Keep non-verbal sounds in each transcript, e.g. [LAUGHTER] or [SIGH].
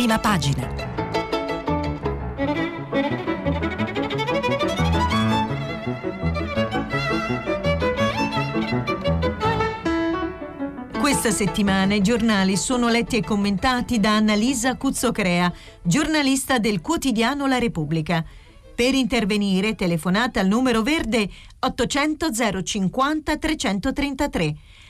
Prima pagina. Questa settimana i giornali sono letti e commentati da Annalisa Cuzzocrea, giornalista del quotidiano La Repubblica. Per intervenire telefonate al numero verde 800 050 333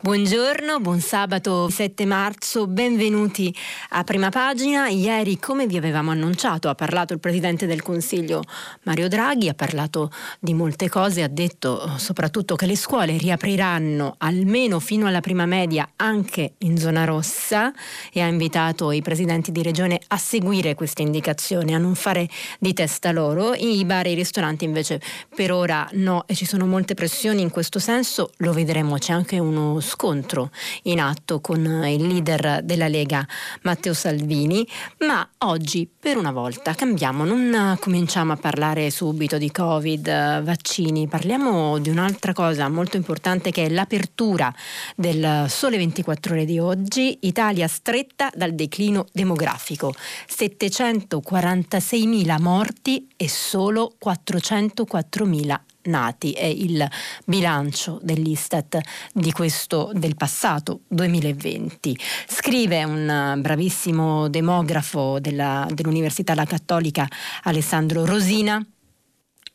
Buongiorno, buon sabato 7 marzo, benvenuti a prima pagina. Ieri, come vi avevamo annunciato, ha parlato il Presidente del Consiglio Mario Draghi, ha parlato di molte cose, ha detto soprattutto che le scuole riapriranno almeno fino alla prima media anche in zona rossa e ha invitato i presidenti di regione a seguire queste indicazioni, a non fare di testa loro. I bar e i ristoranti invece per ora no e ci sono molte pressioni in questo senso, lo vedremo, c'è anche uno scontro in atto con il leader della Lega Matteo Salvini, ma oggi per una volta cambiamo, non cominciamo a parlare subito di Covid, vaccini, parliamo di un'altra cosa molto importante che è l'apertura del Sole 24 ore di oggi, Italia stretta dal declino demografico, 746.000 morti e solo 404.000 nati è il bilancio dell'Istat di questo del passato 2020. Scrive un bravissimo demografo della, dell'Università La Cattolica Alessandro Rosina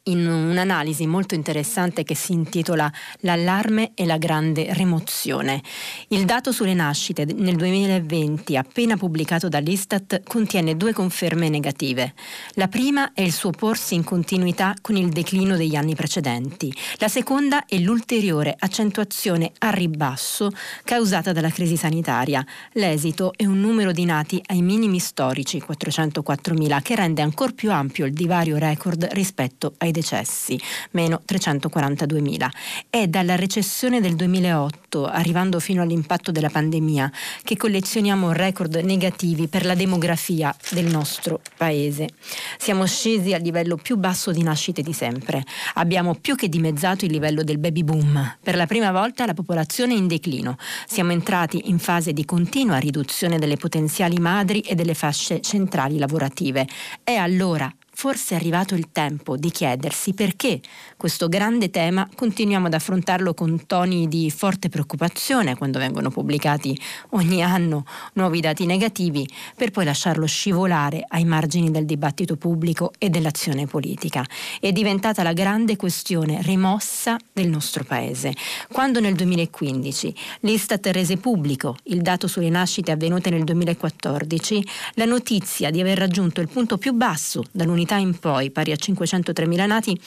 in un'analisi molto interessante che si intitola L'allarme e la grande rimozione. Il dato sulle nascite nel 2020 appena pubblicato dall'Istat contiene due conferme negative. La prima è il suo porsi in continuità con il declino degli anni precedenti. La seconda è l'ulteriore accentuazione a ribasso causata dalla crisi sanitaria. L'esito è un numero di nati ai minimi storici, 404.000, che rende ancora più ampio il divario record rispetto ai decessi, meno 342.000. È dalla recessione del 2008, arrivando fino all'impatto della pandemia, che collezioniamo record negativi per la demografia del nostro paese. Siamo scesi al livello più basso di nascite di sempre. Abbiamo più che dimezzato il livello del baby boom. Per la prima volta la popolazione è in declino. Siamo entrati in fase di continua riduzione delle potenziali madri e delle fasce centrali lavorative. È allora forse è arrivato il tempo di chiedersi perché questo grande tema continuiamo ad affrontarlo con toni di forte preoccupazione quando vengono pubblicati ogni anno nuovi dati negativi, per poi lasciarlo scivolare ai margini del dibattito pubblico e dell'azione politica. È diventata la grande questione rimossa del nostro Paese. Quando nel 2015 l'Istat rese pubblico il dato sulle nascite avvenute nel 2014, la notizia di aver raggiunto il punto più basso dall'unità unità in poi, pari a 503.000 nati,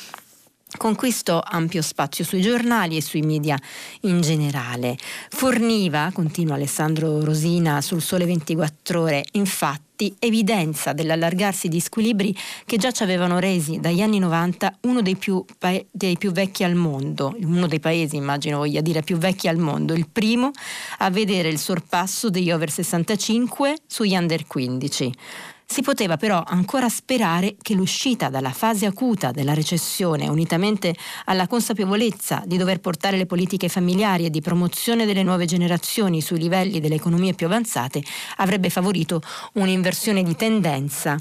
conquistò ampio spazio sui giornali e sui media in generale. Forniva, continua Alessandro Rosina sul Sole 24 ore, infatti evidenza dell'allargarsi di squilibri che già ci avevano resi dagli anni 90 uno dei più, pa- dei più, vecchi al mondo, uno dei paesi immagino voglia dire più vecchi al mondo, il primo a vedere il sorpasso degli over 65 sugli under 15. Si poteva però ancora sperare che l'uscita dalla fase acuta della recessione, unitamente alla consapevolezza di dover portare le politiche familiari e di promozione delle nuove generazioni sui livelli delle economie più avanzate, avrebbe favorito un'inversione di tendenza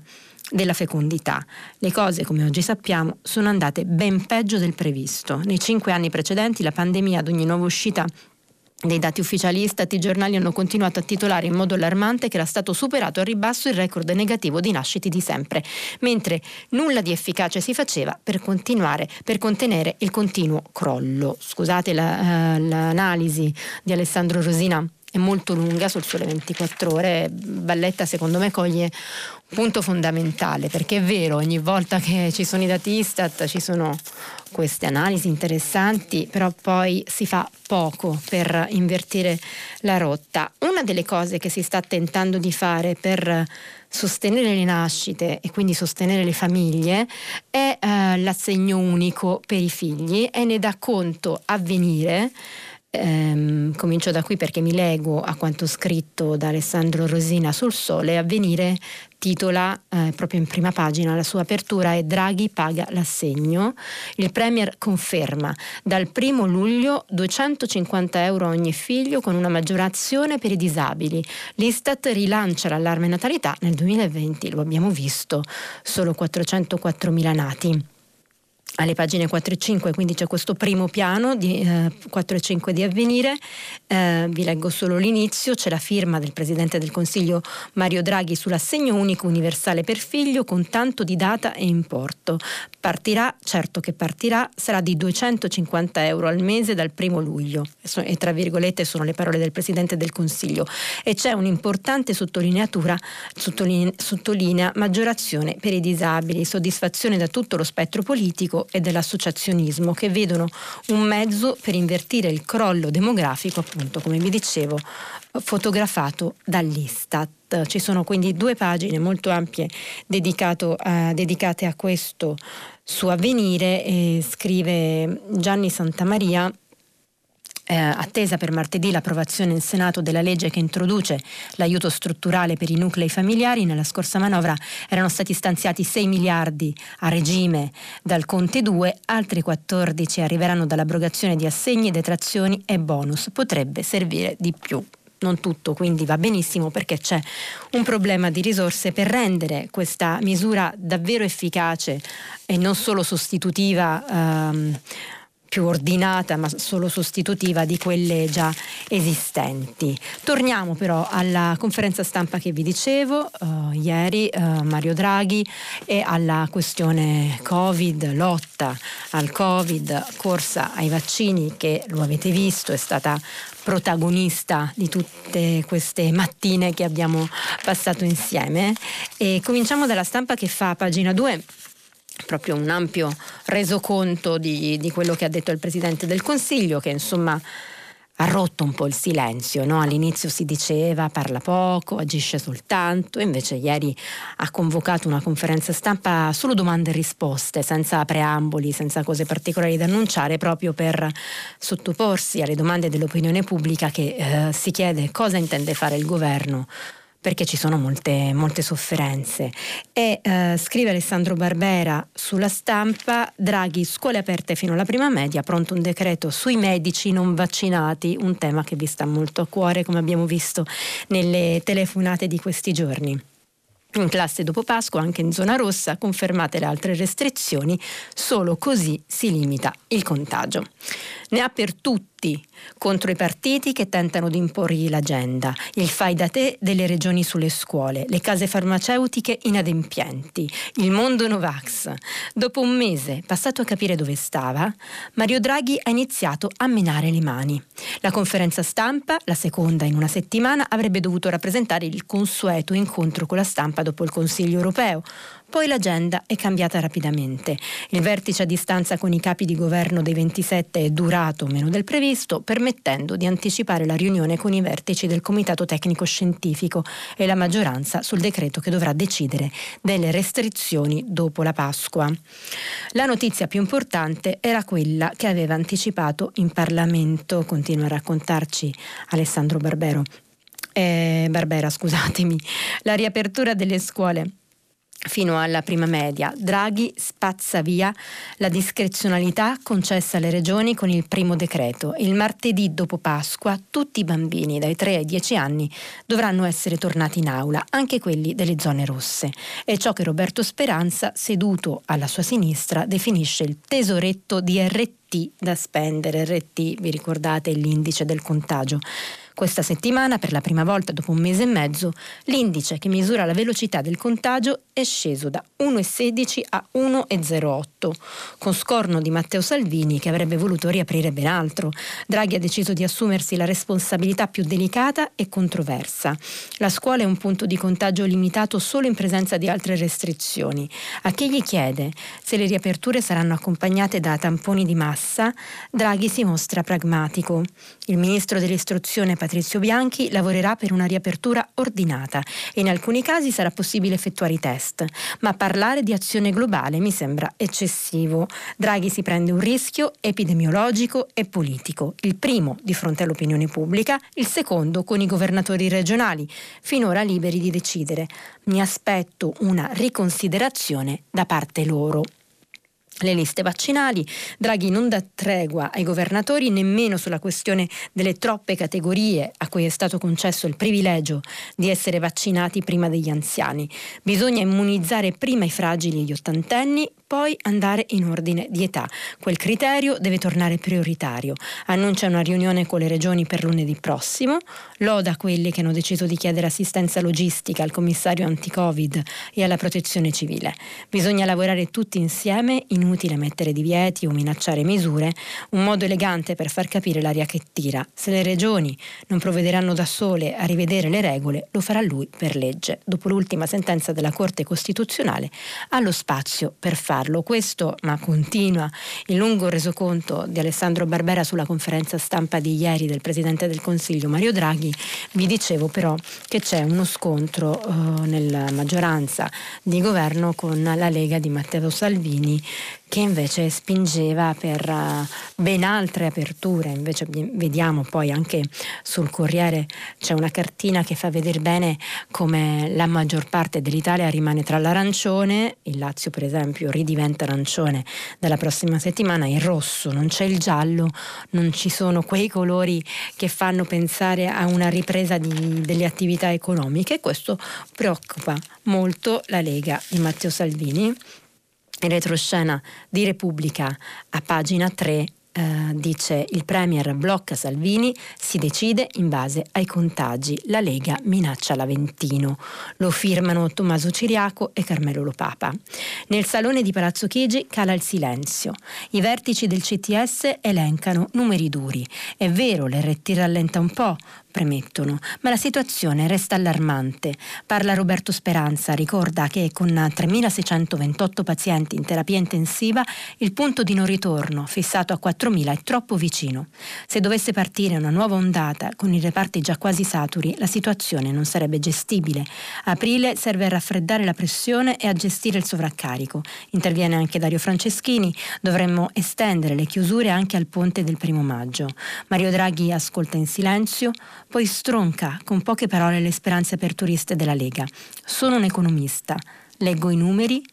della fecondità. Le cose, come oggi sappiamo, sono andate ben peggio del previsto. Nei cinque anni precedenti la pandemia ad ogni nuova uscita dei dati ufficiali Istat, i giornali hanno continuato a titolare in modo allarmante che era stato superato a ribasso il record negativo di nascite di sempre, mentre nulla di efficace si faceva per continuare, per contenere il continuo crollo. Scusate la, uh, l'analisi di Alessandro Rosina è molto lunga sul sole 24 ore. Balletta secondo me coglie un punto fondamentale perché è vero, ogni volta che ci sono i dati Istat ci sono queste analisi interessanti, però poi si fa poco per invertire la rotta. Una delle cose che si sta tentando di fare per sostenere le nascite e quindi sostenere le famiglie è eh, l'assegno unico per i figli e ne dà conto avvenire ehm, comincio da qui perché mi leggo a quanto scritto da Alessandro Rosina sul Sole, avvenire titola eh, proprio in prima pagina, la sua apertura è Draghi paga l'assegno. Il Premier conferma dal primo luglio 250 euro ogni figlio con una maggiorazione per i disabili. L'Istat rilancia l'allarme natalità nel 2020, lo abbiamo visto, solo 404 mila nati alle pagine 4 e 5, quindi c'è questo primo piano di eh, 4 e 5 di avvenire, eh, vi leggo solo l'inizio, c'è la firma del Presidente del Consiglio Mario Draghi sull'assegno unico universale per figlio con tanto di data e importo. Partirà, certo che partirà, sarà di 250 euro al mese dal primo luglio, e tra virgolette sono le parole del Presidente del Consiglio, e c'è un'importante sottolineatura, sottoline, sottolinea maggiorazione per i disabili, soddisfazione da tutto lo spettro politico e dell'associazionismo che vedono un mezzo per invertire il crollo demografico, appunto, come vi dicevo, fotografato dall'Istat. Ci sono quindi due pagine molto ampie eh, dedicate a questo su avvenire e scrive Gianni Santamaria eh, attesa per martedì l'approvazione in Senato della legge che introduce l'aiuto strutturale per i nuclei familiari, nella scorsa manovra erano stati stanziati 6 miliardi a regime dal Conte 2, altri 14 arriveranno dall'abrogazione di assegni, detrazioni e bonus. Potrebbe servire di più non tutto, quindi va benissimo perché c'è un problema di risorse per rendere questa misura davvero efficace e non solo sostitutiva. Ehm, più ordinata ma solo sostitutiva di quelle già esistenti. Torniamo però alla conferenza stampa che vi dicevo uh, ieri, uh, Mario Draghi, e alla questione Covid, lotta al Covid, corsa ai vaccini che lo avete visto, è stata protagonista di tutte queste mattine che abbiamo passato insieme. E cominciamo dalla stampa che fa pagina 2 proprio un ampio resoconto di, di quello che ha detto il Presidente del Consiglio, che insomma ha rotto un po' il silenzio, no? all'inizio si diceva parla poco, agisce soltanto, invece ieri ha convocato una conferenza stampa solo domande e risposte, senza preamboli, senza cose particolari da annunciare, proprio per sottoporsi alle domande dell'opinione pubblica che eh, si chiede cosa intende fare il governo perché ci sono molte, molte sofferenze. E eh, scrive Alessandro Barbera sulla stampa, Draghi, scuole aperte fino alla prima media, pronto un decreto sui medici non vaccinati, un tema che vi sta molto a cuore come abbiamo visto nelle telefonate di questi giorni. In classe dopo Pasqua, anche in zona rossa, confermate le altre restrizioni, solo così si limita il contagio. Ne ha per tutti contro i partiti che tentano di imporgli l'agenda, il fai da te delle regioni sulle scuole, le case farmaceutiche inadempienti, il mondo Novax. Dopo un mese, passato a capire dove stava, Mario Draghi ha iniziato a menare le mani. La conferenza stampa, la seconda in una settimana, avrebbe dovuto rappresentare il consueto incontro con la stampa dopo il Consiglio europeo, poi l'agenda è cambiata rapidamente. Il vertice a distanza con i capi di governo dei 27 è durato meno del previsto, permettendo di anticipare la riunione con i vertici del Comitato Tecnico Scientifico e la maggioranza sul decreto che dovrà decidere delle restrizioni dopo la Pasqua. La notizia più importante era quella che aveva anticipato in Parlamento, continua a raccontarci Alessandro Barbero. Eh, Barbera, scusatemi, la riapertura delle scuole fino alla prima media. Draghi spazza via la discrezionalità concessa alle regioni con il primo decreto. Il martedì dopo Pasqua tutti i bambini dai 3 ai 10 anni dovranno essere tornati in aula, anche quelli delle zone rosse. È ciò che Roberto Speranza, seduto alla sua sinistra, definisce il tesoretto di RT da spendere. RT, vi ricordate, è l'indice del contagio. Questa settimana, per la prima volta dopo un mese e mezzo, l'indice che misura la velocità del contagio è sceso da 1,16 a 1,08, con scorno di Matteo Salvini che avrebbe voluto riaprire ben altro. Draghi ha deciso di assumersi la responsabilità più delicata e controversa. La scuola è un punto di contagio limitato solo in presenza di altre restrizioni. A chi gli chiede se le riaperture saranno accompagnate da tamponi di massa, Draghi si mostra pragmatico. Il ministro dell'istruzione Patrizio Bianchi lavorerà per una riapertura ordinata e in alcuni casi sarà possibile effettuare i test, ma parlare di azione globale mi sembra eccessivo. Draghi si prende un rischio epidemiologico e politico, il primo di fronte all'opinione pubblica, il secondo con i governatori regionali, finora liberi di decidere. Mi aspetto una riconsiderazione da parte loro le liste vaccinali. Draghi non dà tregua ai governatori nemmeno sulla questione delle troppe categorie a cui è stato concesso il privilegio di essere vaccinati prima degli anziani. Bisogna immunizzare prima i fragili e gli ottantenni, poi andare in ordine di età. Quel criterio deve tornare prioritario. Annuncia una riunione con le regioni per lunedì prossimo, loda quelli che hanno deciso di chiedere assistenza logistica al commissario anti-Covid e alla protezione civile. Bisogna lavorare tutti insieme, inutile mettere divieti o minacciare misure, un modo elegante per far capire l'aria che tira. Se le regioni non provvederanno da sole a rivedere le regole, lo farà lui per legge. Dopo l'ultima sentenza della Corte Costituzionale, ha lo spazio per fare farlo. Questo, ma continua il lungo resoconto di Alessandro Barbera sulla conferenza stampa di ieri del Presidente del Consiglio Mario Draghi, vi dicevo però che c'è uno scontro eh, nella maggioranza di governo con la Lega di Matteo Salvini che invece spingeva per uh, ben altre aperture. Invece vediamo poi anche sul Corriere c'è una cartina che fa vedere bene come la maggior parte dell'Italia rimane tra l'arancione, il Lazio per esempio ridiventa arancione dalla prossima settimana, il rosso, non c'è il giallo, non ci sono quei colori che fanno pensare a una ripresa di, delle attività economiche. E questo preoccupa molto la Lega di Matteo Salvini. in retroscena di Repubblica a pagina 3 eh, dice il Premier blocca Salvini, si decide in base ai contagi. La Lega minaccia l'Aventino. Lo firmano Tommaso Ciriaco e Carmelo Lopapa. Nel salone di Palazzo Chigi cala il silenzio. I vertici del CTS elencano numeri duri. È vero, l'RT rallenta un po', premettono, ma la situazione resta allarmante. Parla Roberto Speranza, ricorda che con 3.628 pazienti in terapia intensiva il punto di non ritorno, fissato a 4.000, è troppo vicino. Se dovesse partire una nuova ondata con i reparti già quasi saturi, la situazione non sarebbe gestibile. Aprile serve a raffreddare la pressione e a gestire il sovraccarico. Interviene anche Dario Franceschini, dovremmo estendere le chiusure anche al ponte del primo maggio. Mario Draghi ascolta in silenzio, poi stronca con poche parole le speranze aperturiste della Lega. Sono un economista, leggo i numeri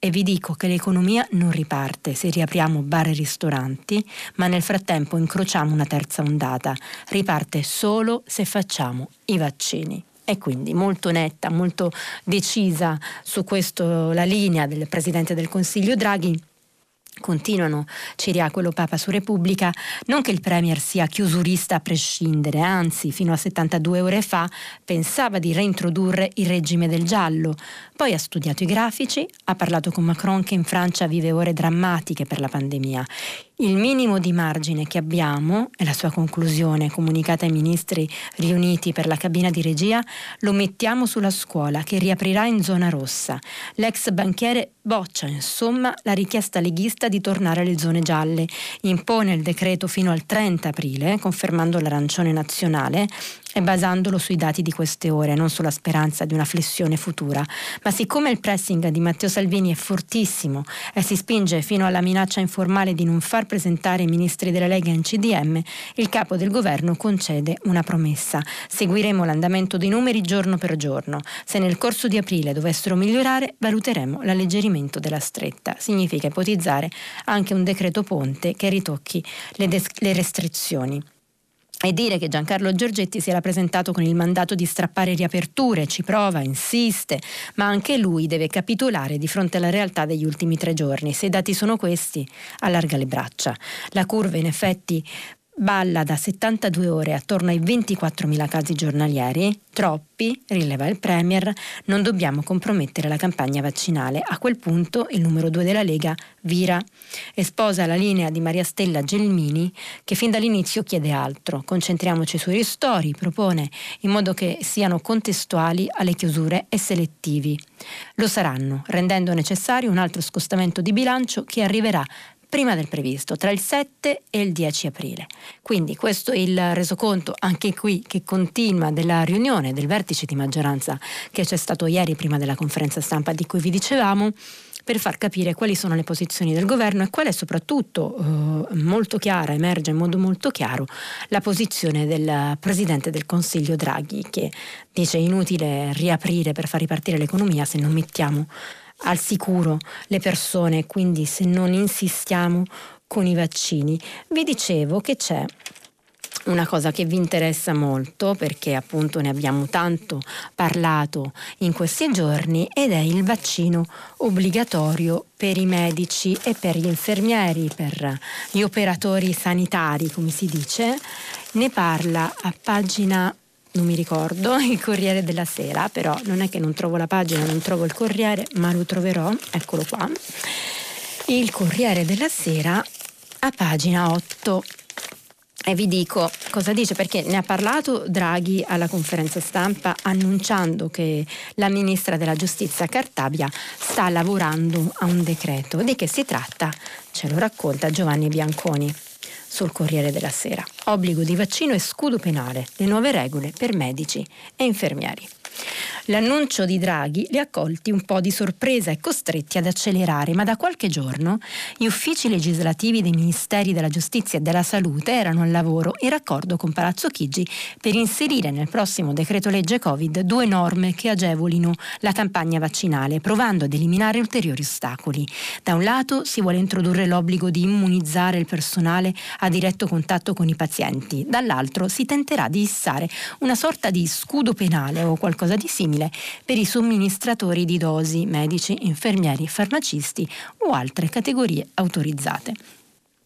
e vi dico che l'economia non riparte se riapriamo bar e ristoranti, ma nel frattempo incrociamo una terza ondata. Riparte solo se facciamo i vaccini. E quindi molto netta, molto decisa su questo la linea del Presidente del Consiglio Draghi Continuano. Ciriaco e lo Papa su Repubblica, non che il Premier sia chiusurista a prescindere, anzi fino a 72 ore fa pensava di reintrodurre il regime del giallo, poi ha studiato i grafici, ha parlato con Macron che in Francia vive ore drammatiche per la pandemia. Il minimo di margine che abbiamo, è la sua conclusione comunicata ai ministri riuniti per la cabina di regia, lo mettiamo sulla scuola che riaprirà in zona rossa. L'ex banchiere boccia insomma la richiesta leghista di tornare alle zone gialle, impone il decreto fino al 30 aprile, confermando l'arancione nazionale e basandolo sui dati di queste ore, non sulla speranza di una flessione futura. Ma siccome il pressing di Matteo Salvini è fortissimo e si spinge fino alla minaccia informale di non far presentare i ministri della Lega in CDM, il capo del governo concede una promessa. Seguiremo l'andamento dei numeri giorno per giorno. Se nel corso di aprile dovessero migliorare, valuteremo l'alleggerimento della stretta. Significa ipotizzare anche un decreto ponte che ritocchi le, des- le restrizioni. E dire che Giancarlo Giorgetti si era presentato con il mandato di strappare riaperture, ci prova, insiste, ma anche lui deve capitolare di fronte alla realtà degli ultimi tre giorni. Se i dati sono questi, allarga le braccia. La curva in effetti balla da 72 ore attorno ai 24.000 casi giornalieri, troppi, rileva il Premier, non dobbiamo compromettere la campagna vaccinale. A quel punto il numero 2 della Lega vira e sposa la linea di Maria Stella Gelmini che fin dall'inizio chiede altro. Concentriamoci sui ristori, propone in modo che siano contestuali alle chiusure e selettivi. Lo saranno, rendendo necessario un altro scostamento di bilancio che arriverà prima del previsto, tra il 7 e il 10 aprile. Quindi questo è il resoconto anche qui che continua della riunione del vertice di maggioranza che c'è stato ieri prima della conferenza stampa di cui vi dicevamo per far capire quali sono le posizioni del governo e qual è soprattutto eh, molto chiara, emerge in modo molto chiaro la posizione del Presidente del Consiglio Draghi che dice inutile riaprire per far ripartire l'economia se non mettiamo al sicuro le persone, quindi se non insistiamo con i vaccini. Vi dicevo che c'è una cosa che vi interessa molto perché appunto ne abbiamo tanto parlato in questi giorni ed è il vaccino obbligatorio per i medici e per gli infermieri, per gli operatori sanitari, come si dice. Ne parla a pagina non mi ricordo, il Corriere della Sera, però non è che non trovo la pagina, non trovo il Corriere, ma lo troverò, eccolo qua. Il Corriere della Sera a pagina 8 e vi dico cosa dice perché ne ha parlato Draghi alla conferenza stampa annunciando che la ministra della giustizia Cartabia sta lavorando a un decreto. Di che si tratta? Ce lo racconta Giovanni Bianconi sul Corriere della Sera. Obbligo di vaccino e scudo penale, le nuove regole per medici e infermieri. L'annuncio di Draghi li ha colti un po' di sorpresa e costretti ad accelerare, ma da qualche giorno gli uffici legislativi dei Ministeri della Giustizia e della Salute erano al lavoro in raccordo con Palazzo Chigi per inserire nel prossimo decreto legge Covid due norme che agevolino la campagna vaccinale, provando ad eliminare ulteriori ostacoli. Da un lato si vuole introdurre l'obbligo di immunizzare il personale a diretto contatto con i pazienti, dall'altro si tenterà di issare una sorta di scudo penale o qualcosa di simile per i somministratori di dosi, medici, infermieri, farmacisti o altre categorie autorizzate.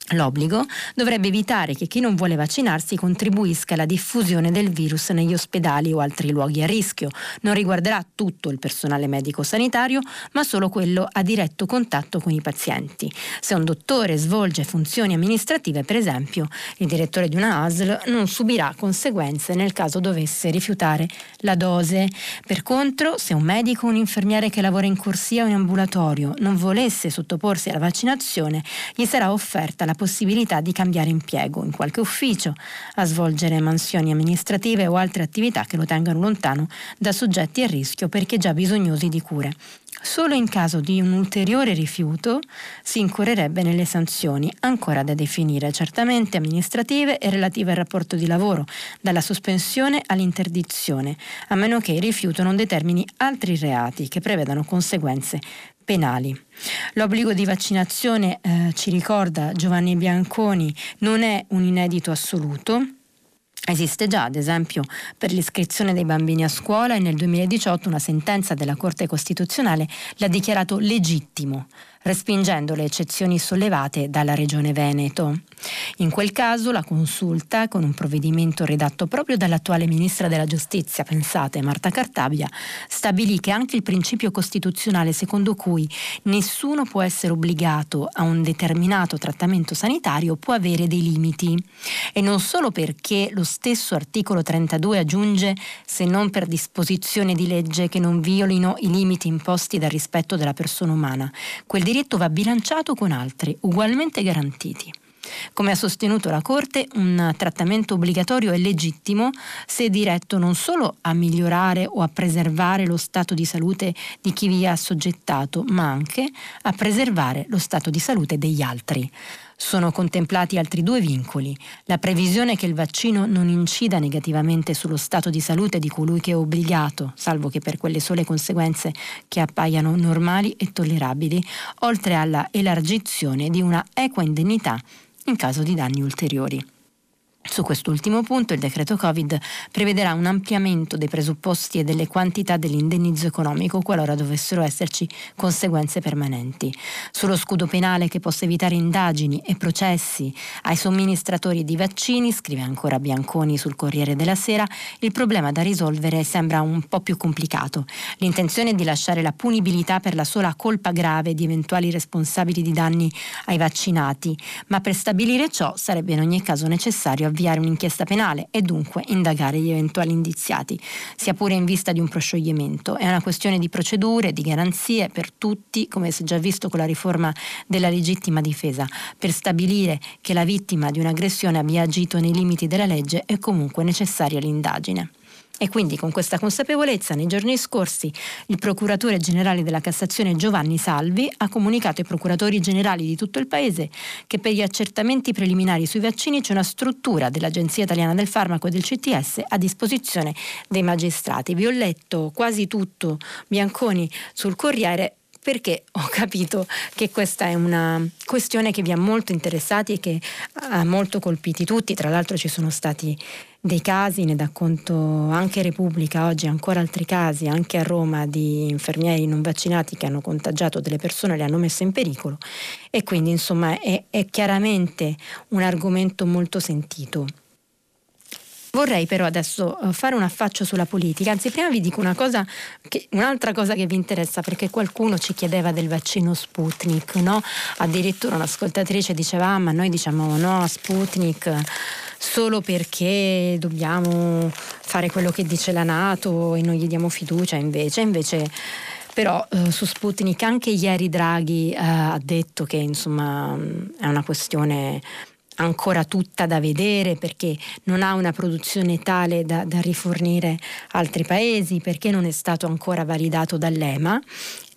L'obbligo dovrebbe evitare che chi non vuole vaccinarsi contribuisca alla diffusione del virus negli ospedali o altri luoghi a rischio. Non riguarderà tutto il personale medico-sanitario, ma solo quello a diretto contatto con i pazienti. Se un dottore svolge funzioni amministrative, per esempio, il direttore di una ASL non subirà conseguenze nel caso dovesse rifiutare la dose. Per contro, se un medico o un infermiere che lavora in corsia o in ambulatorio non volesse sottoporsi alla vaccinazione, gli sarà offerta la la possibilità di cambiare impiego in qualche ufficio, a svolgere mansioni amministrative o altre attività che lo tengano lontano da soggetti a rischio perché già bisognosi di cure. Solo in caso di un ulteriore rifiuto si incorrerebbe nelle sanzioni, ancora da definire, certamente amministrative e relative al rapporto di lavoro, dalla sospensione all'interdizione, a meno che il rifiuto non determini altri reati che prevedano conseguenze penali. L'obbligo di vaccinazione, eh, ci ricorda Giovanni Bianconi, non è un inedito assoluto. Esiste già, ad esempio, per l'iscrizione dei bambini a scuola e nel 2018 una sentenza della Corte Costituzionale l'ha dichiarato legittimo respingendo le eccezioni sollevate dalla Regione Veneto. In quel caso la consulta, con un provvedimento redatto proprio dall'attuale ministra della Giustizia, pensate Marta Cartabia, stabilì che anche il principio costituzionale secondo cui nessuno può essere obbligato a un determinato trattamento sanitario può avere dei limiti. E non solo perché lo stesso articolo 32 aggiunge se non per disposizione di legge che non violino i limiti imposti dal rispetto della persona umana. Quel diritto va bilanciato con altri, ugualmente garantiti. Come ha sostenuto la Corte, un trattamento obbligatorio è legittimo se diretto non solo a migliorare o a preservare lo stato di salute di chi vi ha assoggettato, ma anche a preservare lo stato di salute degli altri. Sono contemplati altri due vincoli, la previsione che il vaccino non incida negativamente sullo stato di salute di colui che è obbligato, salvo che per quelle sole conseguenze che appaiano normali e tollerabili, oltre alla elargizione di una equa indennità in caso di danni ulteriori. Su quest'ultimo punto il decreto Covid prevederà un ampliamento dei presupposti e delle quantità dell'indennizzo economico qualora dovessero esserci conseguenze permanenti. Sullo scudo penale che possa evitare indagini e processi ai somministratori di vaccini, scrive ancora Bianconi sul Corriere della Sera, il problema da risolvere sembra un po' più complicato. L'intenzione è di lasciare la punibilità per la sola colpa grave di eventuali responsabili di danni ai vaccinati, ma per stabilire ciò sarebbe in ogni caso necessario avviare un'inchiesta penale e dunque indagare gli eventuali indiziati, sia pure in vista di un proscioglimento. È una questione di procedure, di garanzie per tutti, come si è già visto con la riforma della legittima difesa, per stabilire che la vittima di un'aggressione abbia agito nei limiti della legge è comunque necessaria l'indagine. E quindi con questa consapevolezza nei giorni scorsi il procuratore generale della Cassazione Giovanni Salvi ha comunicato ai procuratori generali di tutto il Paese che per gli accertamenti preliminari sui vaccini c'è una struttura dell'Agenzia Italiana del Farmaco e del CTS a disposizione dei magistrati. Vi ho letto quasi tutto Bianconi sul Corriere perché ho capito che questa è una questione che vi ha molto interessati e che ha molto colpiti tutti. Tra l'altro ci sono stati dei casi, ne dà conto anche Repubblica oggi, ancora altri casi, anche a Roma, di infermieri non vaccinati che hanno contagiato delle persone le hanno messe in pericolo e quindi insomma è, è chiaramente un argomento molto sentito. Vorrei però adesso eh, fare un affaccio sulla politica, anzi prima vi dico una cosa che, un'altra cosa che vi interessa perché qualcuno ci chiedeva del vaccino Sputnik, no? addirittura un'ascoltatrice diceva ah, ma noi diciamo no a Sputnik solo perché dobbiamo fare quello che dice la Nato e non gli diamo fiducia invece, invece però eh, su Sputnik anche ieri Draghi eh, ha detto che insomma è una questione ancora tutta da vedere perché non ha una produzione tale da, da rifornire altri paesi, perché non è stato ancora validato dall'EMA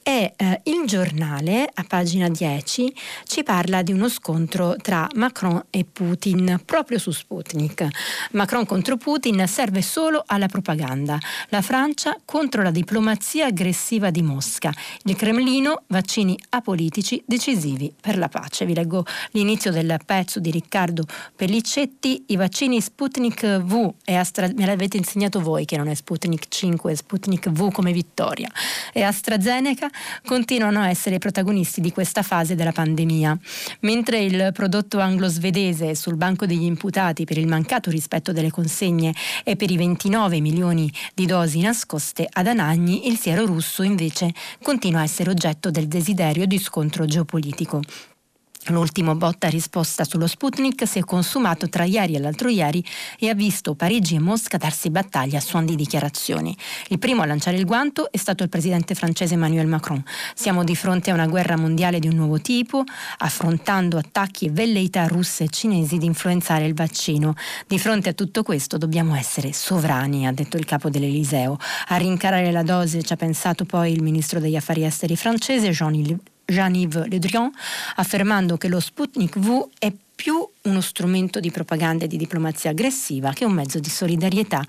e eh, il giornale a pagina 10 ci parla di uno scontro tra Macron e Putin proprio su Sputnik. Macron contro Putin serve solo alla propaganda, la Francia contro la diplomazia aggressiva di Mosca, il Cremlino vaccini apolitici decisivi per la pace. Vi leggo l'inizio del pezzo di Riccardo Pellicetti, i vaccini Sputnik V e Astra, me l'avete insegnato voi che non è Sputnik 5, è Sputnik V come vittoria, e AstraZeneca continuano a essere protagonisti di questa fase della pandemia. Mentre il prodotto anglo-svedese sul banco degli imputati per il mancato rispetto delle consegne e per i 29 milioni di dosi nascoste ad Anagni, il siero russo invece continua a essere oggetto del desiderio di scontro geopolitico. L'ultimo botta risposta sullo Sputnik si è consumato tra ieri e l'altro ieri e ha visto Parigi e Mosca darsi battaglia a suon di dichiarazioni. Il primo a lanciare il guanto è stato il presidente francese Emmanuel Macron. Siamo di fronte a una guerra mondiale di un nuovo tipo, affrontando attacchi e velleità russe e cinesi di influenzare il vaccino. Di fronte a tutto questo dobbiamo essere sovrani, ha detto il capo dell'Eliseo. A rincarare la dose ci ha pensato poi il ministro degli affari esteri francese Jean-Yves Jean-Yves Le Drian, affermando che lo Sputnik V è più uno strumento di propaganda e di diplomazia aggressiva che un mezzo di solidarietà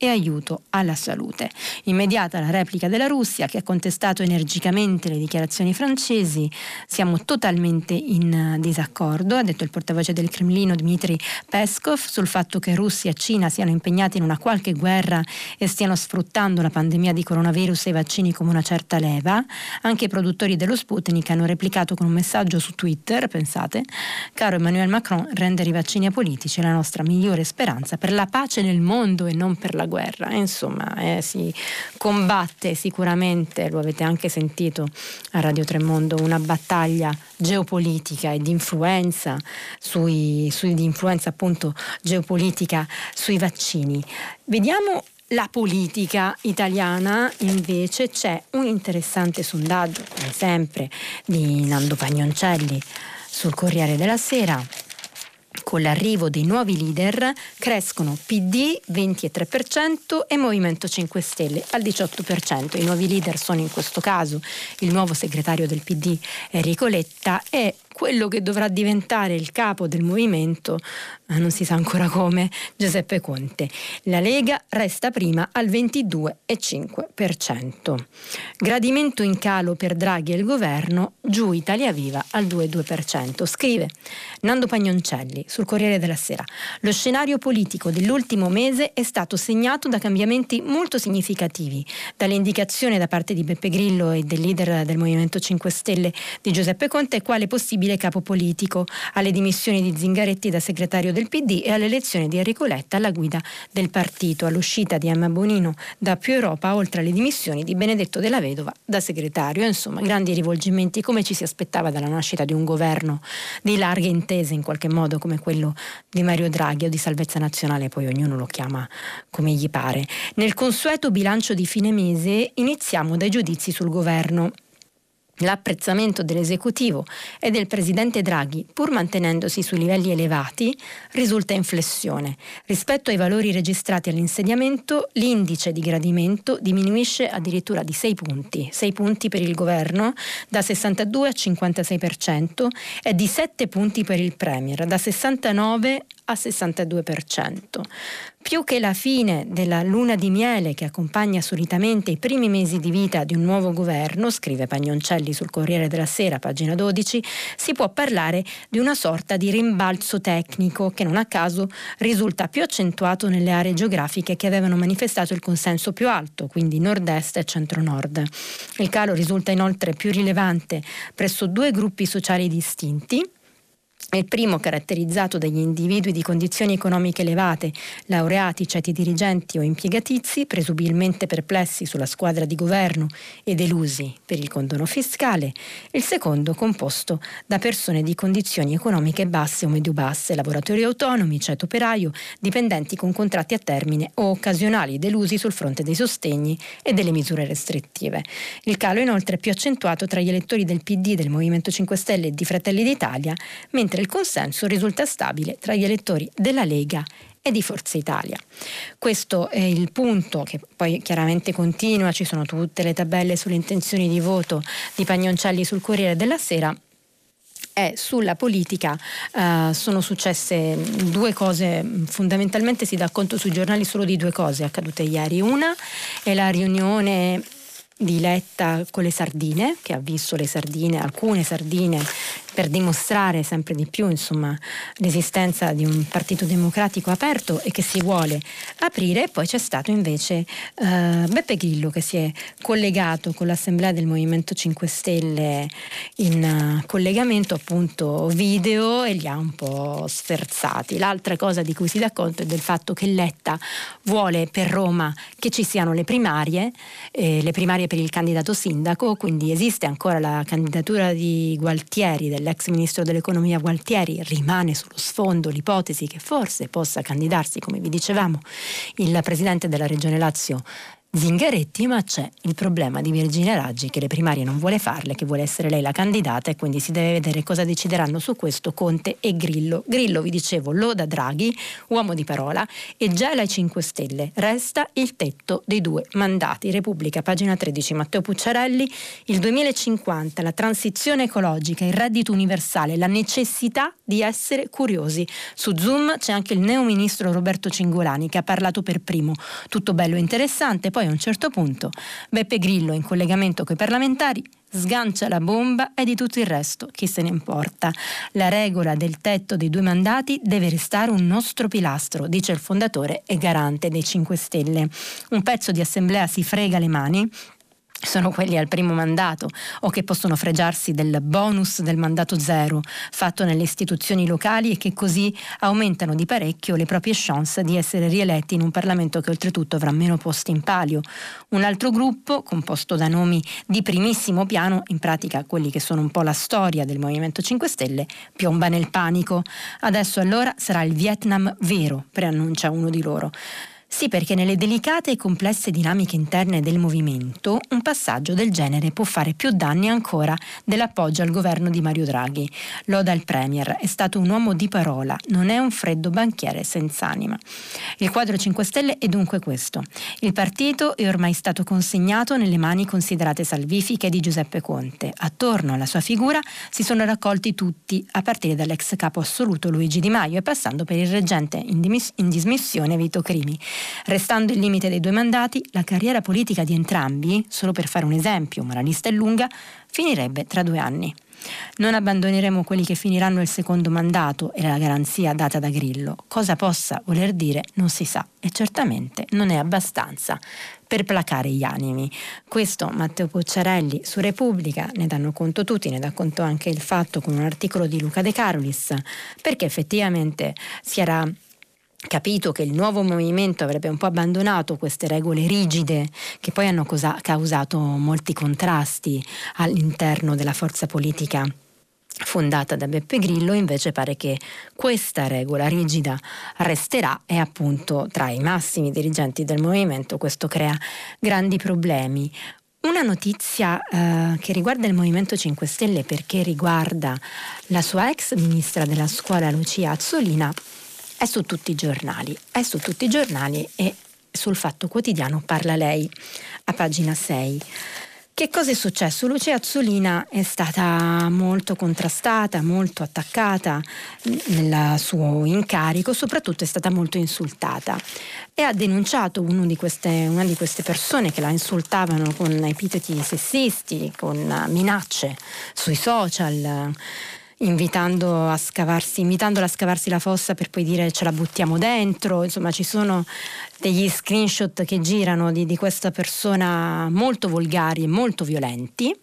e aiuto alla salute. Immediata la replica della Russia che ha contestato energicamente le dichiarazioni francesi. Siamo totalmente in disaccordo, ha detto il portavoce del Cremlino Dmitry Peskov, sul fatto che Russia e Cina siano impegnati in una qualche guerra e stiano sfruttando la pandemia di coronavirus e i vaccini come una certa leva. Anche i produttori dello Sputnik hanno replicato con un messaggio su Twitter, pensate, caro Emmanuel Macron, rendere i vaccini apolitici la nostra migliore speranza per la pace nel mondo e non per la guerra. Insomma, eh, si combatte sicuramente, lo avete anche sentito a Radio Tremondo, una battaglia geopolitica e di influenza, sui, sui, di influenza appunto geopolitica sui vaccini. Vediamo la politica italiana invece c'è un interessante sondaggio, come sempre, di Nando Pagnoncelli sul Corriere della Sera con l'arrivo dei nuovi leader crescono PD 23% e Movimento 5 Stelle al 18%. I nuovi leader sono in questo caso il nuovo segretario del PD Enrico Letta e quello che dovrà diventare il capo del movimento, non si sa ancora come, Giuseppe Conte. La Lega resta prima al 22,5%. Gradimento in calo per Draghi e il governo, giù Italia Viva al 2,2%. Scrive Nando Pagnoncelli sul Corriere della Sera. Lo scenario politico dell'ultimo mese è stato segnato da cambiamenti molto significativi, dall'indicazione da parte di Beppe Grillo e del leader del Movimento 5 Stelle di Giuseppe Conte quale possibile capo politico, alle dimissioni di Zingaretti da segretario del PD e all'elezione di Enrico Letta alla guida del partito, all'uscita di Emma Bonino da Più Europa, oltre alle dimissioni di Benedetto della Vedova da segretario. Insomma, grandi rivolgimenti come ci si aspettava dalla nascita di un governo di larghe intese in qualche modo come quello di Mario Draghi o di Salvezza Nazionale, poi ognuno lo chiama come gli pare. Nel consueto bilancio di fine mese iniziamo dai giudizi sul governo. L'apprezzamento dell'esecutivo e del presidente Draghi, pur mantenendosi su livelli elevati, risulta in flessione. Rispetto ai valori registrati all'insediamento, l'indice di gradimento diminuisce addirittura di 6 punti, 6 punti per il governo da 62 a 56% e di 7 punti per il Premier, da 69 a 62%. Più che la fine della luna di miele che accompagna solitamente i primi mesi di vita di un nuovo governo, scrive Pagnoncelli sul Corriere della Sera, pagina 12, si può parlare di una sorta di rimbalzo tecnico che non a caso risulta più accentuato nelle aree geografiche che avevano manifestato il consenso più alto, quindi nord-est e centro-nord. Il calo risulta inoltre più rilevante presso due gruppi sociali distinti, il primo caratterizzato dagli individui di condizioni economiche elevate, laureati, ceti dirigenti o impiegatizi, presumibilmente perplessi sulla squadra di governo e delusi per il condono fiscale. Il secondo composto da persone di condizioni economiche basse o medio-basse, lavoratori autonomi, ceto operaio, dipendenti con contratti a termine o occasionali delusi sul fronte dei sostegni e delle misure restrittive. Il calo inoltre è più accentuato tra gli elettori del PD, del Movimento 5 Stelle e di Fratelli d'Italia, mentre mentre il consenso risulta stabile tra gli elettori della Lega e di Forza Italia. Questo è il punto che poi chiaramente continua, ci sono tutte le tabelle sulle intenzioni di voto di Pagnoncelli sul Corriere della Sera sulla politica uh, sono successe due cose, fondamentalmente si dà conto sui giornali solo di due cose accadute ieri. Una è la riunione di Letta con le sardine, che ha visto le sardine, alcune sardine per dimostrare sempre di più insomma, l'esistenza di un partito democratico aperto e che si vuole aprire. Poi c'è stato invece uh, Beppe Grillo che si è collegato con l'Assemblea del Movimento 5 Stelle in uh, collegamento appunto video e li ha un po' sferzati. L'altra cosa di cui si dà conto è del fatto che Letta vuole per Roma che ci siano le primarie, eh, le primarie per il candidato sindaco, quindi esiste ancora la candidatura di Gualtieri del l'ex ministro dell'economia Gualtieri rimane sullo sfondo l'ipotesi che forse possa candidarsi, come vi dicevamo, il presidente della regione Lazio Zingaretti, ma c'è il problema di Virginia Raggi che le primarie non vuole farle, che vuole essere lei la candidata e quindi si deve vedere cosa decideranno su questo Conte e Grillo. Grillo, vi dicevo, loda Draghi, uomo di parola, e già ai 5 Stelle resta il tetto dei due mandati. Repubblica, pagina 13, Matteo Pucciarelli, il 2050, la transizione ecologica, il reddito universale, la necessità di essere curiosi. Su Zoom c'è anche il neoministro Roberto Cingolani che ha parlato per primo. Tutto bello e interessante, poi a un certo punto Beppe Grillo in collegamento con i parlamentari sgancia la bomba e di tutto il resto chi se ne importa. La regola del tetto dei due mandati deve restare un nostro pilastro, dice il fondatore e garante dei 5 Stelle. Un pezzo di assemblea si frega le mani sono quelli al primo mandato o che possono fregiarsi del bonus del mandato zero fatto nelle istituzioni locali e che così aumentano di parecchio le proprie chance di essere rieletti in un Parlamento che oltretutto avrà meno posti in palio. Un altro gruppo, composto da nomi di primissimo piano, in pratica quelli che sono un po' la storia del Movimento 5 Stelle, piomba nel panico. Adesso allora sarà il Vietnam vero, preannuncia uno di loro. Sì, perché nelle delicate e complesse dinamiche interne del movimento un passaggio del genere può fare più danni ancora dell'appoggio al governo di Mario Draghi. Loda il Premier, è stato un uomo di parola, non è un freddo banchiere senza anima. Il quadro 5 Stelle è dunque questo. Il partito è ormai stato consegnato nelle mani considerate salvifiche di Giuseppe Conte. Attorno alla sua figura si sono raccolti tutti, a partire dall'ex capo assoluto Luigi Di Maio e passando per il reggente in, dimis- in dismissione Vito Crimi. Restando il limite dei due mandati, la carriera politica di entrambi, solo per fare un esempio, ma la lista è lunga, finirebbe tra due anni. Non abbandoneremo quelli che finiranno il secondo mandato e la garanzia data da Grillo. Cosa possa voler dire non si sa e certamente non è abbastanza per placare gli animi. Questo Matteo Pucciarelli su Repubblica ne danno conto tutti, ne dà conto anche il fatto con un articolo di Luca De Carolis, perché effettivamente si era capito che il nuovo movimento avrebbe un po' abbandonato queste regole rigide che poi hanno cosa- causato molti contrasti all'interno della forza politica fondata da Beppe Grillo, invece pare che questa regola rigida resterà e appunto tra i massimi dirigenti del movimento questo crea grandi problemi. Una notizia eh, che riguarda il Movimento 5 Stelle perché riguarda la sua ex ministra della scuola Lucia Azzolina è su tutti i giornali, è su tutti i giornali e sul Fatto Quotidiano parla lei a pagina 6. Che cosa è successo? Lucia Azzolina è stata molto contrastata, molto attaccata nel suo incarico, soprattutto è stata molto insultata e ha denunciato di queste, una di queste persone che la insultavano con epiteti sessisti, con minacce sui social invitando a scavarsi, invitandola a scavarsi la fossa per poi dire ce la buttiamo dentro, insomma ci sono degli screenshot che girano di, di questa persona molto volgari e molto violenti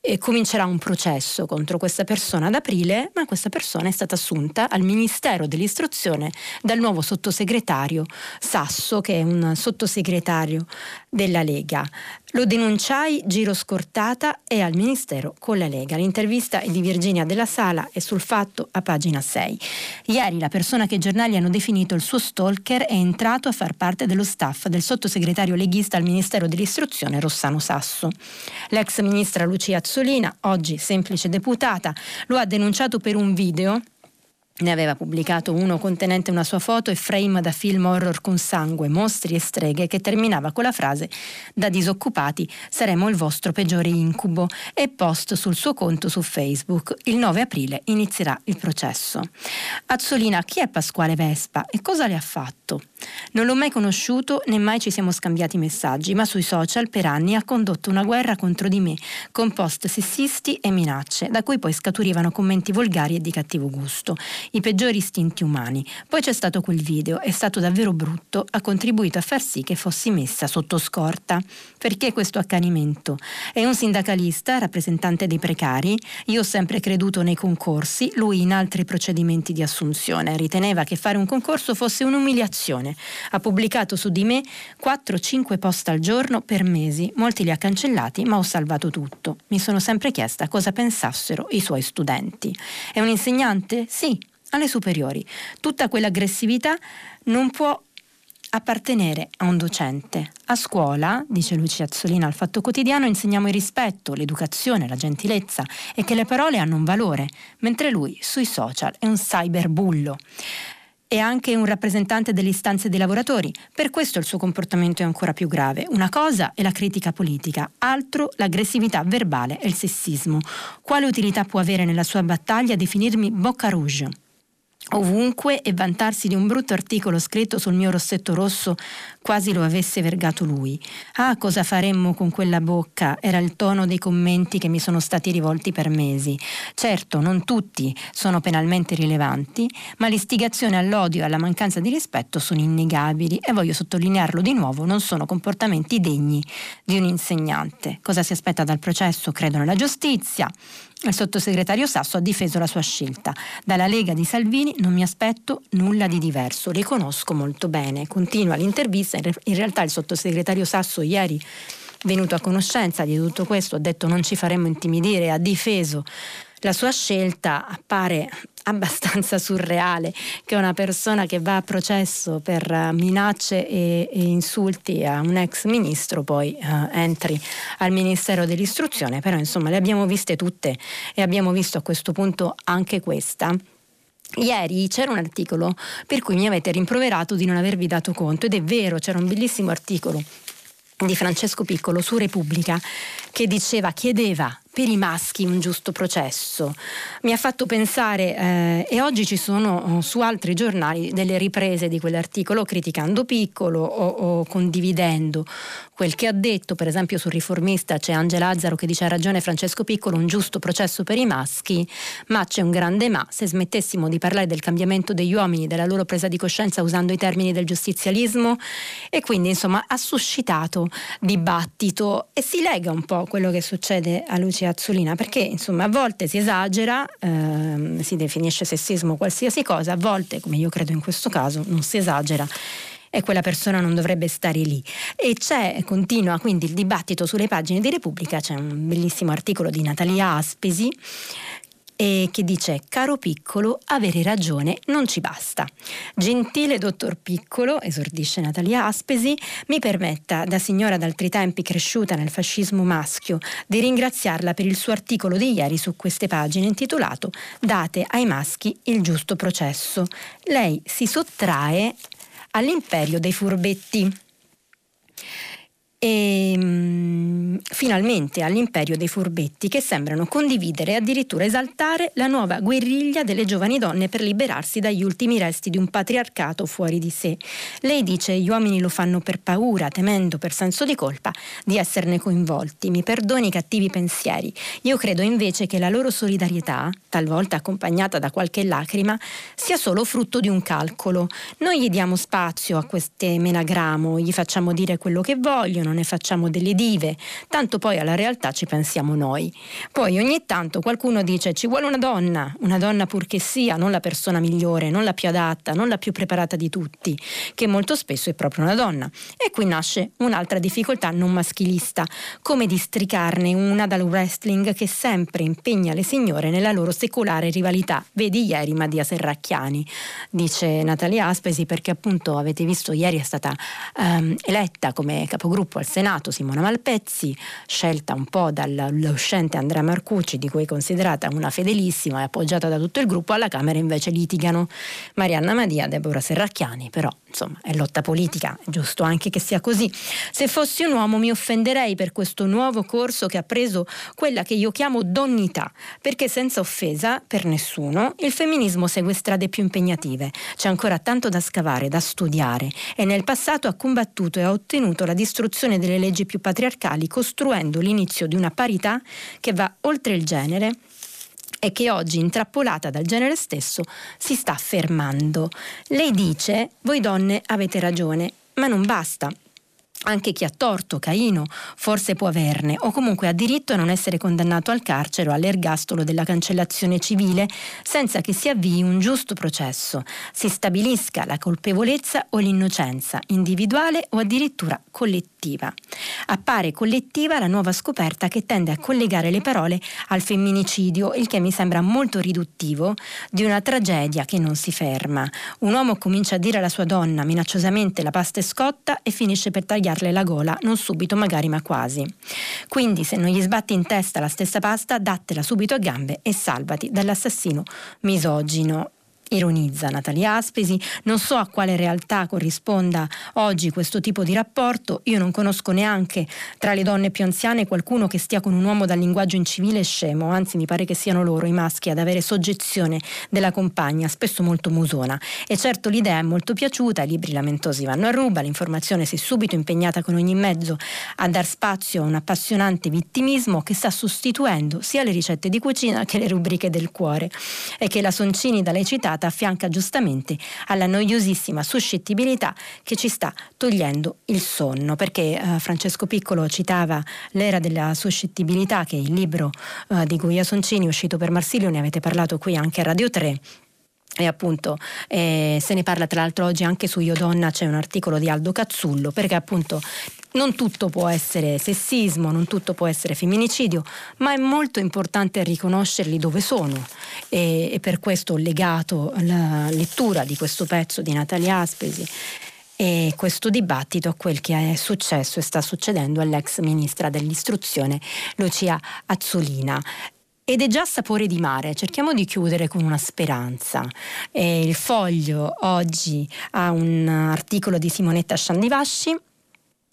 e comincerà un processo contro questa persona ad aprile, ma questa persona è stata assunta al Ministero dell'Istruzione dal nuovo sottosegretario Sasso, che è un sottosegretario della Lega. Lo denunciai, giro scortata e al Ministero con la Lega. L'intervista è di Virginia della Sala e sul fatto a pagina 6. Ieri la persona che i giornali hanno definito il suo stalker è entrato a far parte dello staff del sottosegretario leghista al Ministero dell'Istruzione Rossano Sasso. L'ex ministra Lucia Azzolina, oggi semplice deputata, lo ha denunciato per un video ne aveva pubblicato uno contenente una sua foto e frame da film horror con sangue, mostri e streghe che terminava con la frase Da disoccupati saremo il vostro peggiore incubo e post sul suo conto su Facebook. Il 9 aprile inizierà il processo. Azzolina, chi è Pasquale Vespa e cosa le ha fatto? Non l'ho mai conosciuto né mai ci siamo scambiati messaggi, ma sui social per anni ha condotto una guerra contro di me, con post sessisti e minacce, da cui poi scaturivano commenti volgari e di cattivo gusto i peggiori istinti umani. Poi c'è stato quel video, è stato davvero brutto, ha contribuito a far sì che fossi messa sotto scorta. Perché questo accanimento? È un sindacalista, rappresentante dei precari, io ho sempre creduto nei concorsi, lui in altri procedimenti di assunzione. Riteneva che fare un concorso fosse un'umiliazione. Ha pubblicato su di me 4-5 post al giorno per mesi, molti li ha cancellati, ma ho salvato tutto. Mi sono sempre chiesta cosa pensassero i suoi studenti. È un insegnante? Sì, alle superiori. Tutta quell'aggressività non può appartenere a un docente. A scuola, dice Lucia Azzolina al Fatto Quotidiano, insegniamo il rispetto, l'educazione, la gentilezza e che le parole hanno un valore, mentre lui sui social è un cyberbullo. È anche un rappresentante delle istanze dei lavoratori, per questo il suo comportamento è ancora più grave. Una cosa è la critica politica, altro l'aggressività verbale e il sessismo. Quale utilità può avere nella sua battaglia definirmi bocca rouge? Ovunque e vantarsi di un brutto articolo scritto sul mio rossetto rosso quasi lo avesse vergato lui. Ah, cosa faremmo con quella bocca? Era il tono dei commenti che mi sono stati rivolti per mesi. Certo, non tutti sono penalmente rilevanti, ma l'istigazione all'odio e alla mancanza di rispetto sono innegabili e voglio sottolinearlo di nuovo, non sono comportamenti degni di un insegnante. Cosa si aspetta dal processo? Credo nella giustizia. Il sottosegretario Sasso ha difeso la sua scelta. Dalla Lega di Salvini non mi aspetto nulla di diverso, riconosco molto bene. Continua l'intervista, in realtà il sottosegretario Sasso ieri venuto a conoscenza di tutto questo, ha detto non ci faremo intimidire, ha difeso la sua scelta, appare abbastanza surreale che una persona che va a processo per uh, minacce e, e, insulti a un ex ministro poi uh, entri al Ministero dell'Istruzione, però insomma le abbiamo viste tutte e abbiamo visto a questo punto anche questa. Ieri c'era un articolo per cui mi avete rimproverato di non avervi dato conto ed è vero, c'era un bellissimo articolo di Francesco Piccolo su Repubblica che diceva, chiedeva per i maschi un giusto processo. Mi ha fatto pensare, eh, e oggi ci sono oh, su altri giornali delle riprese di quell'articolo criticando Piccolo o, o, condividendo quel che ha detto, per esempio sul riformista c'è Angela Lazzaro che dice ha ragione Francesco Piccolo, un giusto processo per i maschi, ma c'è un grande ma, se smettessimo di parlare del cambiamento degli uomini, della loro presa di coscienza usando i termini del giustizialismo e quindi insomma ha suscitato dibattito. E si lega un po' quello che succede a Lucia Azzolina perché insomma a volte si esagera, ehm, si definisce sessismo qualsiasi cosa, a volte come io credo in questo caso non si esagera e quella persona non dovrebbe stare lì. E c'è, continua quindi il dibattito sulle pagine di Repubblica, c'è un bellissimo articolo di Natalia Aspesi e che dice caro piccolo avere ragione non ci basta gentile dottor piccolo esordisce Natalia Aspesi mi permetta da signora d'altri tempi cresciuta nel fascismo maschio di ringraziarla per il suo articolo di ieri su queste pagine intitolato date ai maschi il giusto processo lei si sottrae all'imperio dei furbetti e mh, finalmente all'imperio dei furbetti che sembrano condividere e addirittura esaltare la nuova guerriglia delle giovani donne per liberarsi dagli ultimi resti di un patriarcato fuori di sé. Lei dice gli uomini lo fanno per paura, temendo per senso di colpa di esserne coinvolti. Mi perdoni i cattivi pensieri. Io credo invece che la loro solidarietà, talvolta accompagnata da qualche lacrima, sia solo frutto di un calcolo. Noi gli diamo spazio a queste menagramo, gli facciamo dire quello che vogliono, ne facciamo delle dive, tanto poi alla realtà ci pensiamo noi. Poi ogni tanto qualcuno dice ci vuole una donna, una donna purché sia, non la persona migliore, non la più adatta, non la più preparata di tutti, che molto spesso è proprio una donna. E qui nasce un'altra difficoltà non maschilista, come districarne una dal wrestling che sempre impegna le signore nella loro secolare rivalità. Vedi ieri Madia Serracchiani, dice Natalia Aspesi, perché appunto avete visto ieri è stata um, eletta come capogruppo al Senato Simona Malpezzi, scelta un po' dall'uscente Andrea Marcucci, di cui è considerata una fedelissima e appoggiata da tutto il gruppo, alla Camera invece litigano Marianna Madia Deborah Serracchiani, però insomma è lotta politica, è giusto anche che sia così. Se fossi un uomo mi offenderei per questo nuovo corso che ha preso quella che io chiamo donnità, perché senza offesa per nessuno il femminismo segue strade più impegnative, c'è ancora tanto da scavare, da studiare e nel passato ha combattuto e ha ottenuto la distruzione delle leggi più patriarcali costruendo l'inizio di una parità che va oltre il genere e che oggi, intrappolata dal genere stesso, si sta fermando. Lei dice, voi donne avete ragione, ma non basta. Anche chi ha torto, Caino, forse può averne, o comunque ha diritto a non essere condannato al carcere o all'ergastolo della cancellazione civile senza che si avvii un giusto processo, si stabilisca la colpevolezza o l'innocenza, individuale o addirittura collettiva. Appare collettiva la nuova scoperta che tende a collegare le parole al femminicidio, il che mi sembra molto riduttivo di una tragedia che non si ferma. Un uomo comincia a dire alla sua donna minacciosamente la pasta è scotta e finisce per tagliarle la gola, non subito magari ma quasi. Quindi se non gli sbatti in testa la stessa pasta, dattela subito a gambe e salvati dall'assassino misogino ironizza Natalia Aspesi, non so a quale realtà corrisponda oggi questo tipo di rapporto, io non conosco neanche tra le donne più anziane qualcuno che stia con un uomo dal linguaggio incivile e scemo, anzi mi pare che siano loro i maschi ad avere soggezione della compagna, spesso molto musona. E certo l'idea è molto piaciuta, i libri lamentosi vanno a ruba, l'informazione si è subito impegnata con ogni mezzo a dar spazio a un appassionante vittimismo che sta sostituendo sia le ricette di cucina che le rubriche del cuore. E che la Soncini da lei citata puntata affianca giustamente alla noiosissima suscettibilità che ci sta togliendo il sonno, perché eh, Francesco Piccolo citava l'era della suscettibilità, che il libro eh, di Guia Soncini uscito per Marsilio, ne avete parlato qui anche a Radio 3 e appunto eh, se ne parla tra l'altro oggi anche su Io Donna c'è un articolo di Aldo Cazzullo perché appunto non tutto può essere sessismo, non tutto può essere femminicidio, ma è molto importante riconoscerli dove sono e, e per questo ho legato la lettura di questo pezzo di Natalia Aspesi e questo dibattito a quel che è successo e sta succedendo all'ex ministra dell'istruzione Lucia Azzolina. Ed è già sapore di mare, cerchiamo di chiudere con una speranza. E il foglio oggi ha un articolo di Simonetta Sciandivasci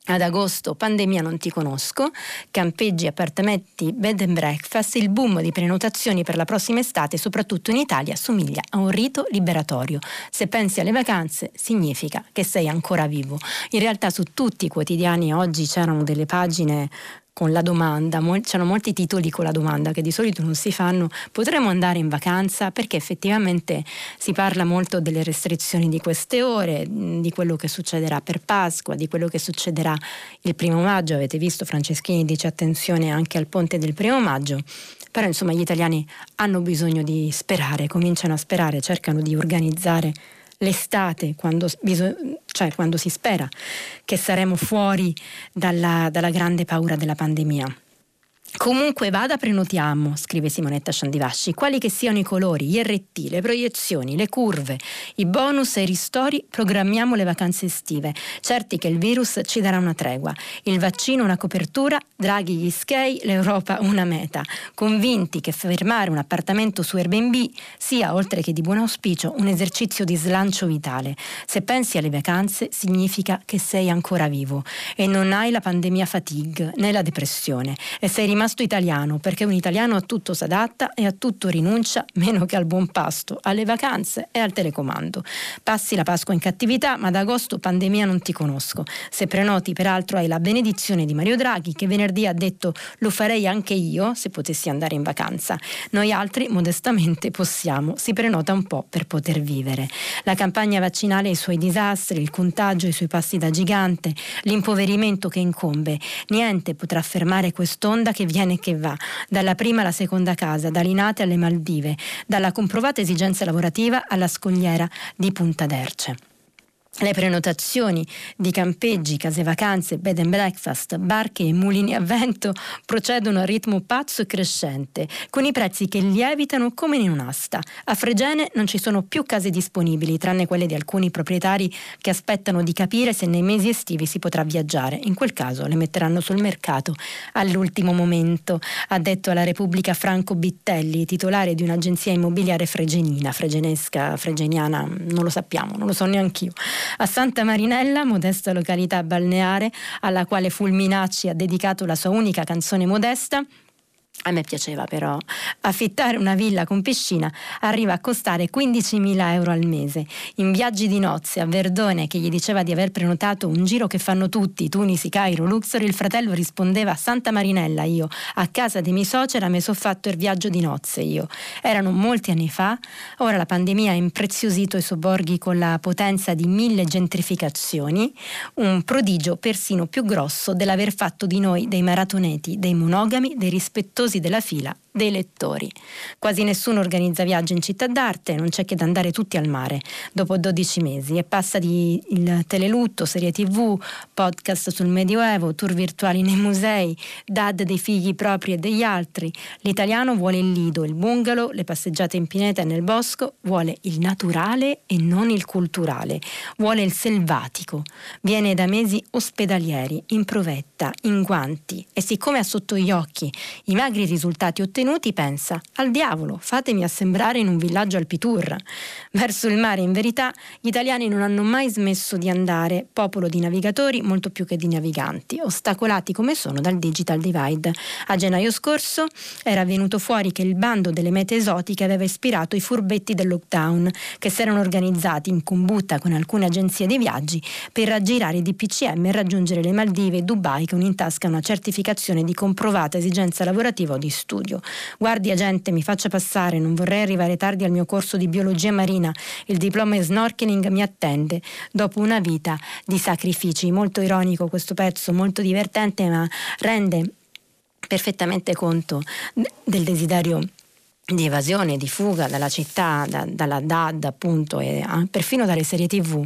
Ad agosto pandemia non ti conosco, campeggi, appartamenti, bed and breakfast, il boom di prenotazioni per la prossima estate, soprattutto in Italia, somiglia a un rito liberatorio. Se pensi alle vacanze significa che sei ancora vivo. In realtà su tutti i quotidiani oggi c'erano delle pagine con la domanda, c'erano molti titoli con la domanda che di solito non si fanno, potremmo andare in vacanza? Perché effettivamente si parla molto delle restrizioni di queste ore, di quello che succederà per Pasqua, di quello che succederà il primo maggio, avete visto Franceschini dice attenzione anche al ponte del primo maggio, però insomma gli italiani hanno bisogno di sperare, cominciano a sperare, cercano di organizzare l'estate, quando, cioè quando si spera che saremo fuori dalla, dalla grande paura della pandemia. Comunque vada, prenotiamo, scrive Simonetta Sciandivasci, quali che siano i colori, gli RT, le proiezioni, le curve, i bonus e i ristori, programmiamo le vacanze estive, certi che il virus ci darà una tregua, il vaccino una copertura, Draghi gli skei, l'Europa una meta, convinti che fermare un appartamento su Airbnb sia, oltre che di buon auspicio, un esercizio di slancio vitale. Se pensi alle vacanze significa che sei ancora vivo e non hai la pandemia fatigue né la depressione e sei rimasto rimasto italiano, perché un italiano a tutto si adatta e a tutto rinuncia, meno che al buon pasto, alle vacanze e al telecomando. Passi la Pasqua in cattività, ma da agosto pandemia non ti conosco. Se prenoti, peraltro, hai la benedizione di Mario Draghi, che venerdì ha detto lo farei anche io se potessi andare in vacanza. Noi altri, modestamente, possiamo. Si prenota un po' per poter vivere. La campagna vaccinale e i suoi disastri, il contagio e i suoi passi da gigante, l'impoverimento che incombe. Niente potrà fermare quest'onda che viene che va, dalla prima alla seconda casa, da Linate alle Maldive, dalla comprovata esigenza lavorativa alla scogliera di Punta d'Erce. Le prenotazioni di campeggi, case vacanze, bed and breakfast, barche e mulini a vento procedono a ritmo pazzo e crescente, con i prezzi che lievitano come in un'asta. A Fregene non ci sono più case disponibili, tranne quelle di alcuni proprietari che aspettano di capire se nei mesi estivi si potrà viaggiare. In quel caso le metteranno sul mercato all'ultimo momento, ha detto alla Repubblica Franco Bittelli, titolare di un'agenzia immobiliare fregenina, fregenesca, fregeniana, non lo sappiamo, non lo so neanche io a Santa Marinella, modesta località balneare, alla quale Fulminacci ha dedicato la sua unica canzone modesta, a me piaceva però affittare una villa con piscina arriva a costare 15.000 euro al mese. In viaggi di nozze a Verdone, che gli diceva di aver prenotato un giro che fanno tutti, Tunisi, Cairo, Luxor, il fratello rispondeva Santa Marinella io, a casa dei miei suocera mi sono fatto il viaggio di nozze io. Erano molti anni fa, ora la pandemia ha impreziosito i sobborghi con la potenza di mille gentrificazioni, un prodigio persino più grosso dell'aver fatto di noi dei maratoneti, dei monogami, dei rispettosi numerosi della fila dei lettori. Quasi nessuno organizza viaggi in città d'arte, non c'è che da andare tutti al mare dopo 12 mesi e passa di il telelutto, serie tv, podcast sul medioevo, tour virtuali nei musei, dad dei figli propri e degli altri. L'italiano vuole il lido, il bungalow, le passeggiate in pineta e nel bosco, vuole il naturale e non il culturale, vuole il selvatico. Viene da mesi ospedalieri, in provetta, in guanti e siccome ha sotto gli occhi i magri risultati ottenuti pensa, al diavolo, fatemi assembrare in un villaggio alpitour. Verso il mare, in verità, gli italiani non hanno mai smesso di andare, popolo di navigatori molto più che di naviganti, ostacolati come sono dal digital divide. A gennaio scorso era venuto fuori che il bando delle mete esotiche aveva ispirato i furbetti del lockdown, che si erano organizzati in combutta con alcune agenzie di viaggi per raggirare i DPCM e raggiungere le Maldive e Dubai con in tasca una certificazione di comprovata esigenza lavorativa o di studio. Guardi agente, mi faccia passare, non vorrei arrivare tardi al mio corso di biologia marina. Il diploma in snorkeling mi attende. Dopo una vita di sacrifici. Molto ironico questo pezzo, molto divertente, ma rende perfettamente conto del desiderio di evasione, di fuga dalla città, da, dalla DAD appunto e ah, perfino dalle serie tv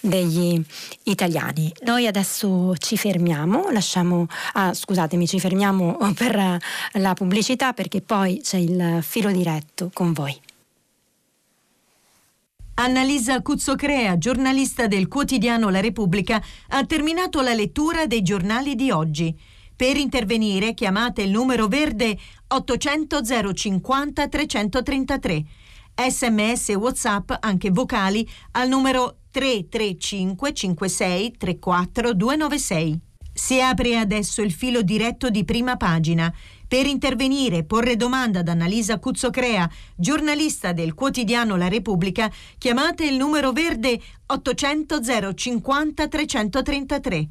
degli italiani. Noi adesso ci fermiamo, lasciamo, ah, scusatemi, ci fermiamo [LAUGHS] per la pubblicità perché poi c'è il filo diretto con voi. Annalisa Cuzzocrea, giornalista del quotidiano La Repubblica, ha terminato la lettura dei giornali di oggi. Per intervenire chiamate il numero verde 800 050 333. Sms e WhatsApp anche vocali al numero 335 56 34 296. Si apre adesso il filo diretto di prima pagina. Per intervenire e porre domanda ad Annalisa Cuzzocrea, giornalista del quotidiano La Repubblica, chiamate il numero verde 800 050 333.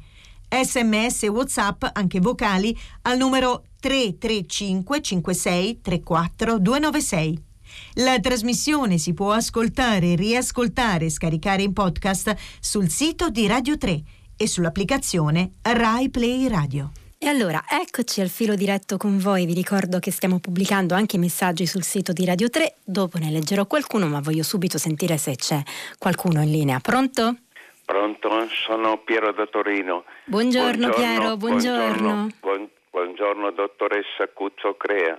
Sms WhatsApp, anche vocali, al numero 335 56 34 296. La trasmissione si può ascoltare, riascoltare e scaricare in podcast sul sito di Radio 3 e sull'applicazione Rai Play Radio. E allora, eccoci al filo diretto con voi. Vi ricordo che stiamo pubblicando anche messaggi sul sito di Radio 3. Dopo ne leggerò qualcuno, ma voglio subito sentire se c'è qualcuno in linea. Pronto? Pronto, sono Piero da Torino. Buongiorno, buongiorno Piero, buongiorno. Buongiorno, buongiorno dottoressa Cuzzo Crea.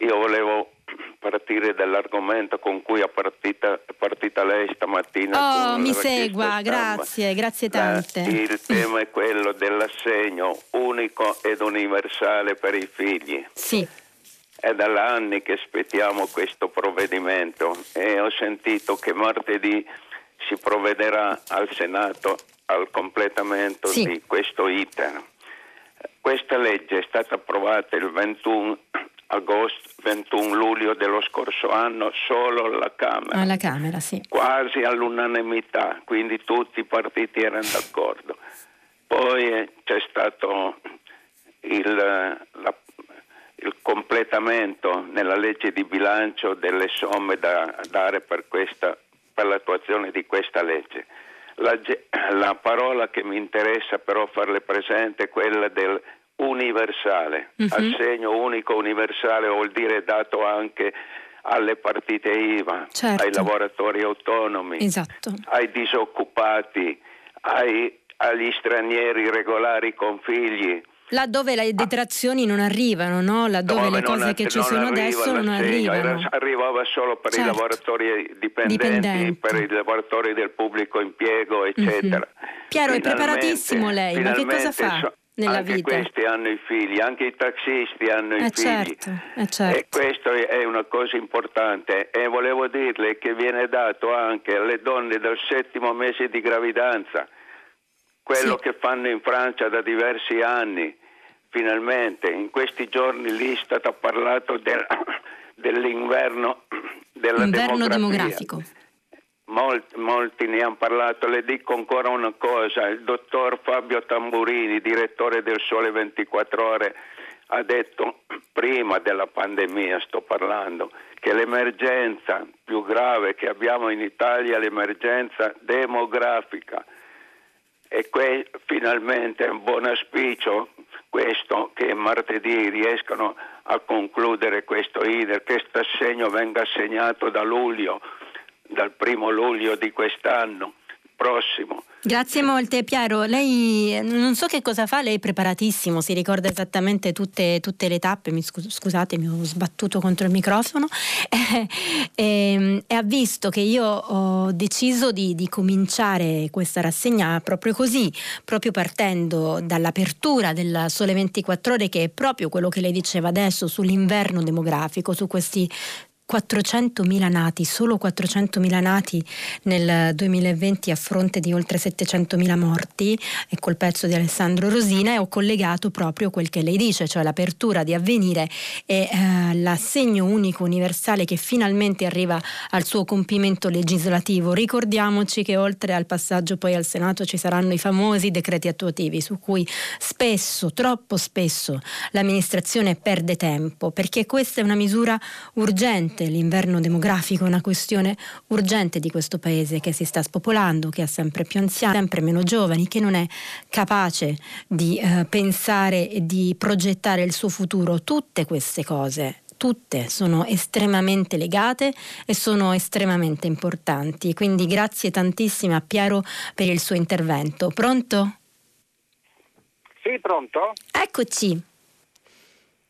Io volevo partire dall'argomento con cui è partita, partita lei stamattina. Oh, mi segua, grazie, grazie tante. La, il [LAUGHS] tema è quello dell'assegno unico ed universale per i figli. Sì. È da anni che aspettiamo questo provvedimento e ho sentito che martedì si provvederà al Senato al completamento sì. di questo iter. Questa legge è stata approvata il 21 agosto, 21 luglio dello scorso anno solo alla Camera. Alla Camera, sì. Quasi all'unanimità, quindi tutti i partiti erano d'accordo. Poi eh, c'è stato il, la, il completamento nella legge di bilancio delle somme da dare per, questa, per l'attuazione di questa legge. La, [CLEARS THROAT] la, parola che mi interessa però farle presente è quella del universale, uh-huh. assegno unico universale vuol dire dato anche alle partite IVA, certo. ai lavoratori autonomi, esatto. ai disoccupati, ai, agli stranieri regolari con figli. Laddove le detrazioni non arrivano, no? laddove Dove le cose che ci sono adesso non arrivano. arrivava solo per certo. i lavoratori dipendenti, dipendenti, per i lavoratori del pubblico impiego, eccetera. Uh-huh. Piero, finalmente, è preparatissimo lei, ma che cosa fa? So, nella anche vita. questi hanno i figli, anche i taxisti hanno eh i figli. Certo, eh certo. E questo è una cosa importante. E volevo dirle che viene dato anche alle donne del settimo mese di gravidanza, quello sì. che fanno in Francia da diversi anni. Finalmente, in questi giorni l'Istat ha parlato del, [COUGHS] dell'inverno della Inverno demografico. Molti, molti, ne hanno parlato, le dico ancora una cosa, il dottor Fabio Tamburini, direttore del Sole 24 ore, ha detto [COUGHS] prima della pandemia, sto parlando, che l'emergenza più grave che abbiamo in Italia è l'emergenza demografica e que- finalmente è un buon auspicio questo che martedì riescano a concludere questo IDER, che questo assegno venga assegnato da luglio dal primo luglio di quest'anno prossimo. Grazie molte Piero, lei non so che cosa fa, lei è preparatissimo, si ricorda esattamente tutte, tutte le tappe, mi scusate mi ho sbattuto contro il microfono. E, [LAUGHS] e, e ha visto che io ho deciso di, di, cominciare questa rassegna proprio così, proprio partendo dall'apertura del Sole 24 ore che è proprio quello che lei diceva adesso sull'inverno demografico, su questi 400.000 nati, solo 400.000 nati nel 2020 a fronte di oltre 700.000 morti, e col pezzo di Alessandro Rosina e ho collegato proprio quel che lei dice, cioè l'apertura di avvenire e eh, l'assegno unico universale che finalmente arriva al suo compimento legislativo. Ricordiamoci che oltre al passaggio poi al Senato ci saranno i famosi decreti attuativi su cui spesso, troppo spesso, l'amministrazione perde tempo perché questa è una misura urgente urgente, l'inverno demografico è una questione urgente di questo paese che si sta spopolando, che ha sempre più anziani, sempre meno giovani, che non è capace di eh, pensare e di progettare il suo futuro. Tutte queste cose tutte sono estremamente legate e sono estremamente importanti. Quindi grazie tantissime a Piero per il suo intervento. Pronto? Sì, pronto? Eccoci.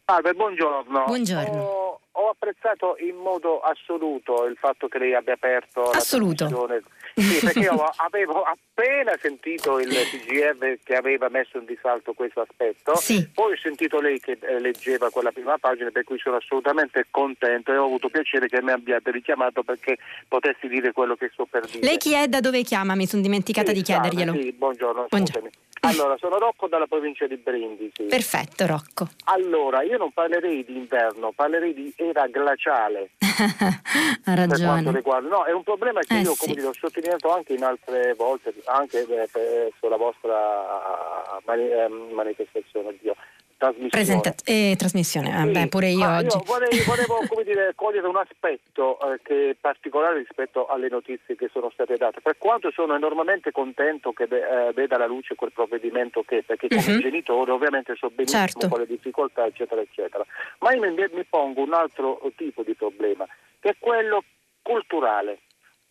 Salve, buongiorno. Buongiorno. Ho, ho, apprezzato in modo assoluto il fatto che lei abbia aperto assoluto. la trasmissione. Sì, perché io [LAUGHS] avevo appena sentito il TGF che aveva messo in risalto questo aspetto, sì. poi ho sentito lei che eh, leggeva quella prima pagina per cui sono assolutamente contento e ho avuto piacere che mi abbiate richiamato perché potessi dire quello che sto per dire. Lei chi è da dove chiama? Mi sono dimenticata sì, di chiederglielo. Sì, buongiorno, buongiorno. Allora, sono Rocco dalla provincia di Brindisi. Perfetto, Rocco. Allora, io non parlerei di inverno, parlerei di era glaciale. [LAUGHS] ha ragione. Riguarda. No, è un problema che eh, io, sì. come dire, ho sottolineato anche in altre volte, anche eh, sulla vostra mani- ehm, manifestazione, oddio, trasmissione. Presenta- eh, trasmissione, ah, Sì, beh, pure io ma oggi. Io vorrei, [LAUGHS] volevo come dire, cogliere un aspetto eh, che è particolare rispetto alle notizie che sono state date. Per quanto sono enormemente contento che ve- eh, veda la luce quel provvedimento che, perché come Mhm. genitore ovviamente so benissimo Certo. quale difficoltà, eccetera, eccetera. Ma io mi, mi pongo un altro tipo di problema, che è quello culturale.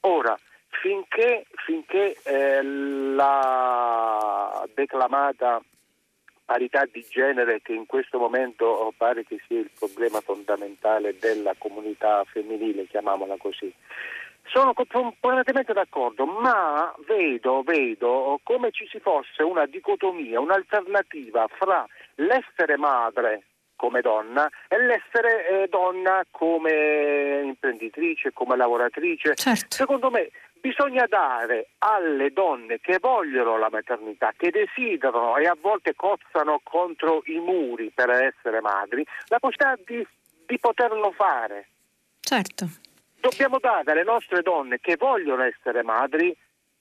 Ora, finché, finché eh, la declamata parità di genere che in questo momento oh, pare che sia il problema fondamentale della comunità femminile, chiamiamola così. Sono completamente d'accordo, ma vedo, vedo come ci si fosse una dicotomia, un'alternativa fra l'essere madre come donna e l'essere eh, donna come imprenditrice, come lavoratrice. Certo. Secondo me bisogna dare alle donne che vogliono la maternità, che desiderano e a volte cozzano contro i muri per essere madri, la possibilità di, di poterlo fare. Certo. Dobbiamo dare alle nostre donne che vogliono essere madri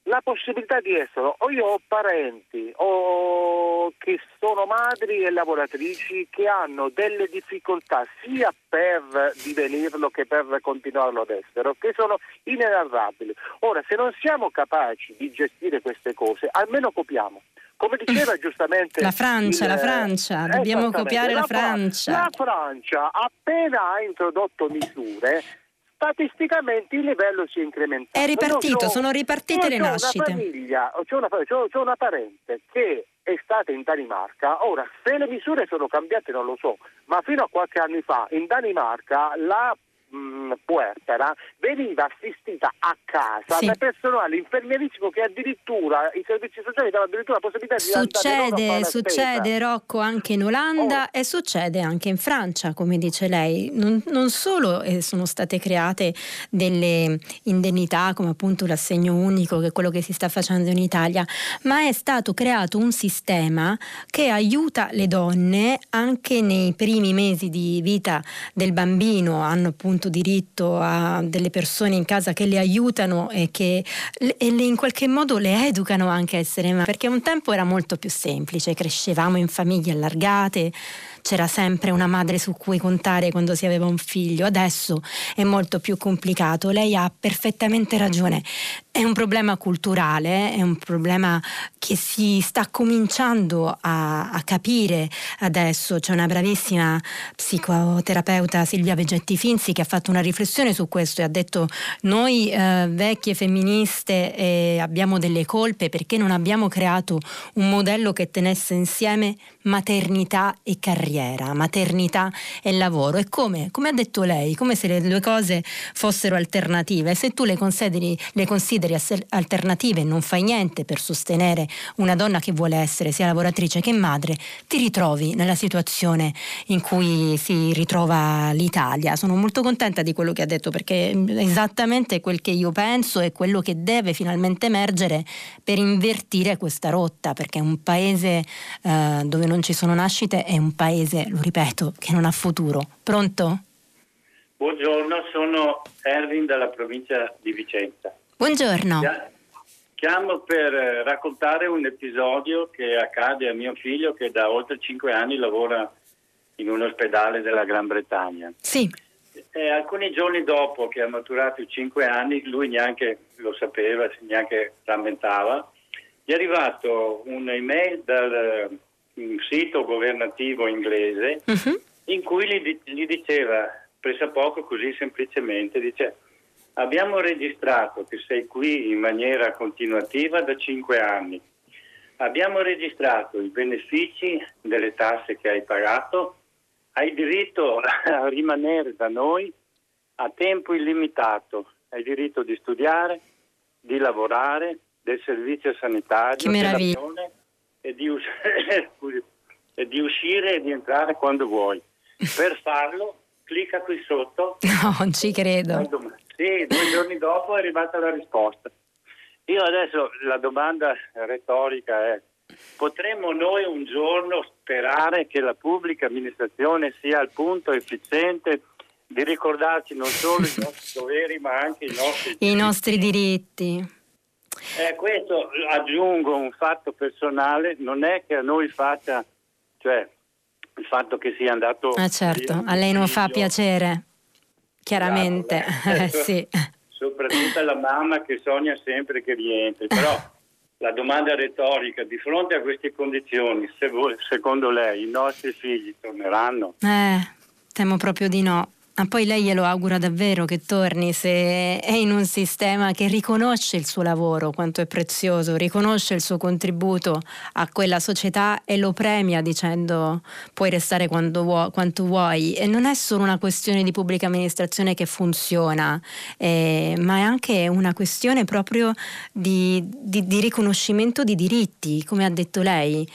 la possibilità di esserlo. O io ho parenti o che sono madri e lavoratrici che hanno delle difficoltà sia per divenirlo che per continuarlo ad essere, che sono inenarrabili. Ora, se non siamo capaci di gestire queste cose, almeno copiamo. Come diceva giustamente La Francia, il- la Francia, dobbiamo Esattamente, copiare la Fra- Francia. La Francia appena ha introdotto misure statisticamente il livello si è incrementato. È ripartito, c'ho- sono ripartite le nascite. Una famiglia, c'è una, c'ho una parente che è stata in Danimarca, ora se le misure sono cambiate non lo so, ma fino a qualche anno fa in Danimarca la mh, puerpera veniva assistita a casa Sì. da personale infermierissimo che addirittura i servizi sociali davano addirittura la possibilità di Succede, succede. Rocco anche in Olanda Oh. e succede anche in Francia, come dice lei. Non, non solo eh, sono state create delle indennità come appunto l'assegno unico, che è quello che si sta facendo in Italia, ma è stato creato un sistema che aiuta le donne anche nei primi mesi di vita del bambino, hanno appunto diritto a delle persone in casa che le aiutano e che e le- in qualche modo le educano anche a essere madri, perché un tempo era molto più semplice, crescevamo in famiglie allargate, c'era sempre una madre su cui contare quando si aveva un figlio, adesso è molto più complicato, lei ha perfettamente ragione, è un problema culturale, è un problema che si sta cominciando a, a capire adesso, c'è una bravissima psicoterapeuta Silvia Vegetti Finzi che ha fatto una riflessione su questo e ha detto noi eh, vecchie femministe eh, abbiamo delle colpe perché non abbiamo creato un modello che tenesse insieme maternità e carriera, maternità e lavoro. E come? Come ha detto lei, come se le due cose fossero alternative. Se tu le consideri, le consideri ass- alternative non fai niente per sostenere una donna che vuole essere sia lavoratrice che madre, ti ritrovi nella situazione in cui si ritrova l'Italia. Sono molto contenta di quello che ha detto perché è esattamente quel che io penso e quello che deve finalmente emergere per invertire questa rotta, perché un paese eh, dove non ci sono nascite è un paese, lo ripeto, che non ha futuro. Pronto? Buongiorno, sono Erwin dalla provincia di Vicenza. Buongiorno. Chia- Chiamo per eh, raccontare un episodio che accade a mio figlio che da oltre cinque anni lavora in un ospedale della Gran Bretagna. Sì, E alcuni giorni dopo che ha maturato i cinque anni, lui neanche lo sapeva, neanche rammentava, gli è arrivato un'email dal eh, un sito governativo inglese Mhm. in cui gli, gli diceva pressappoco così semplicemente, dice abbiamo registrato che sei qui in maniera continuativa da cinque anni, abbiamo registrato i benefici delle tasse che hai pagato, hai diritto [LAUGHS] a rimanere da noi a tempo illimitato, hai diritto di studiare, di lavorare, del servizio sanitario, e di, us- [COUGHS] e di uscire e di entrare quando vuoi. Per farlo, clicca qui sotto. [LAUGHS] no, non ci credo. Sì, due giorni dopo è arrivata la risposta. Io adesso la domanda retorica è, potremmo noi un giorno sperare che la pubblica amministrazione sia al punto efficiente di ricordarci non solo i nostri [LAUGHS] doveri ma anche i nostri diritti. I nostri diritti. Eh, questo aggiungo un fatto personale, non è che a noi faccia, cioè il fatto che sia andato... Ah certo, a lei non fa piacere, chiaramente, eh, [LAUGHS] sì. Soprattutto alla mamma che sogna sempre che rientri, però [LAUGHS] la domanda retorica, di fronte a queste condizioni, se voi, secondo lei i nostri figli torneranno? Eh, temo proprio di no. Ma poi lei glielo augura davvero che torni se è in un sistema che riconosce il suo lavoro, quanto è prezioso, riconosce il suo contributo a quella società e lo premia dicendo puoi restare vuoi, quanto vuoi. E non è solo una questione di pubblica amministrazione che funziona, eh, ma è anche una questione proprio di, di, di, riconoscimento di diritti, come ha detto lei.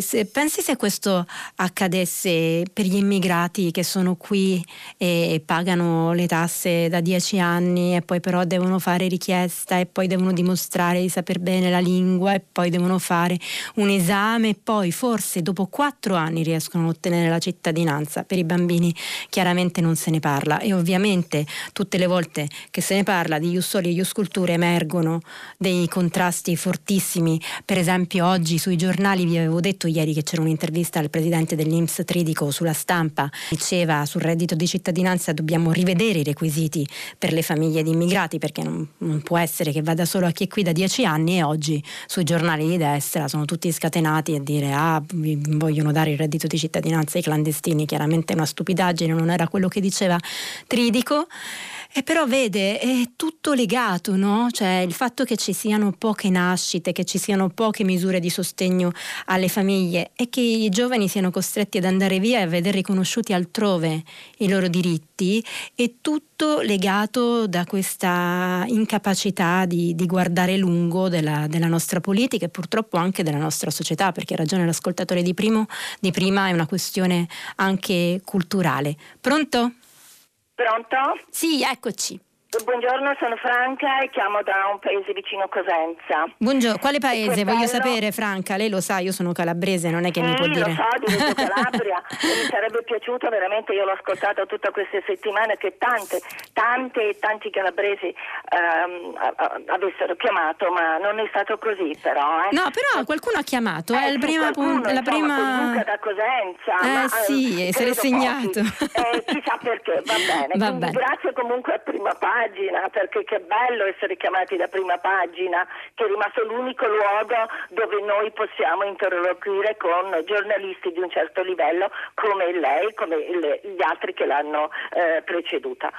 Se, pensi se questo accadesse per gli immigrati che sono qui. Eh, pagano le tasse da dieci anni e poi però devono fare richiesta e poi devono dimostrare di saper bene la lingua e poi devono fare un esame e poi forse dopo quattro anni riescono a ottenere la cittadinanza. Per i bambini chiaramente non se ne parla e ovviamente tutte le volte che se ne parla di Ius Soli e Ius Culture emergono dei contrasti fortissimi. Per esempio oggi sui giornali vi avevo detto ieri che c'era un'intervista al presidente dell'Inps Tridico sulla stampa, diceva sul reddito di cittadinanza cittadinanza dobbiamo rivedere i requisiti per le famiglie di immigrati perché non, non, può essere che vada solo a chi è qui da dieci anni e oggi sui giornali di destra sono tutti scatenati a dire ah vogliono dare il reddito di cittadinanza ai clandestini, chiaramente è una stupidaggine, non era quello che diceva Tridico. E però vede, è tutto legato, no? Cioè il fatto che ci siano poche nascite, che ci siano poche misure di sostegno alle famiglie e che i giovani siano costretti ad andare via e a vedere riconosciuti altrove i loro diritti, è tutto legato da questa incapacità di, di guardare lungo della, della, nostra politica e purtroppo anche della nostra società, perché ha ragione l'ascoltatore di, primo, di prima, è una questione anche culturale. Pronto? Pronto? Sì, eccoci. Buongiorno, sono Franca e chiamo da un paese vicino Cosenza. Buongiorno, quale paese? Voglio sapere, Franca, lei lo sa, io sono calabrese, non è che sì, mi può dire. Lo so, di Reggio [LAUGHS] Calabria mi sarebbe piaciuto veramente, io l'ho ascoltato tutte queste settimane, che tante, tante e tanti calabresi ehm, avessero chiamato, ma non è stato così però. Eh. No, però qualcuno ha chiamato, eh, è sì, prima, qualcuno, la insomma, prima... da Cosenza. Eh ma, sì, se l'è segnato. Eh, chissà perché, va bene. [LAUGHS] Va bene. grazie comunque a prima pagina, perché che bello essere chiamati da prima pagina, che è rimasto l'unico luogo dove noi possiamo interloquire con giornalisti di un certo livello come lei, come gli altri che l'hanno eh, preceduta.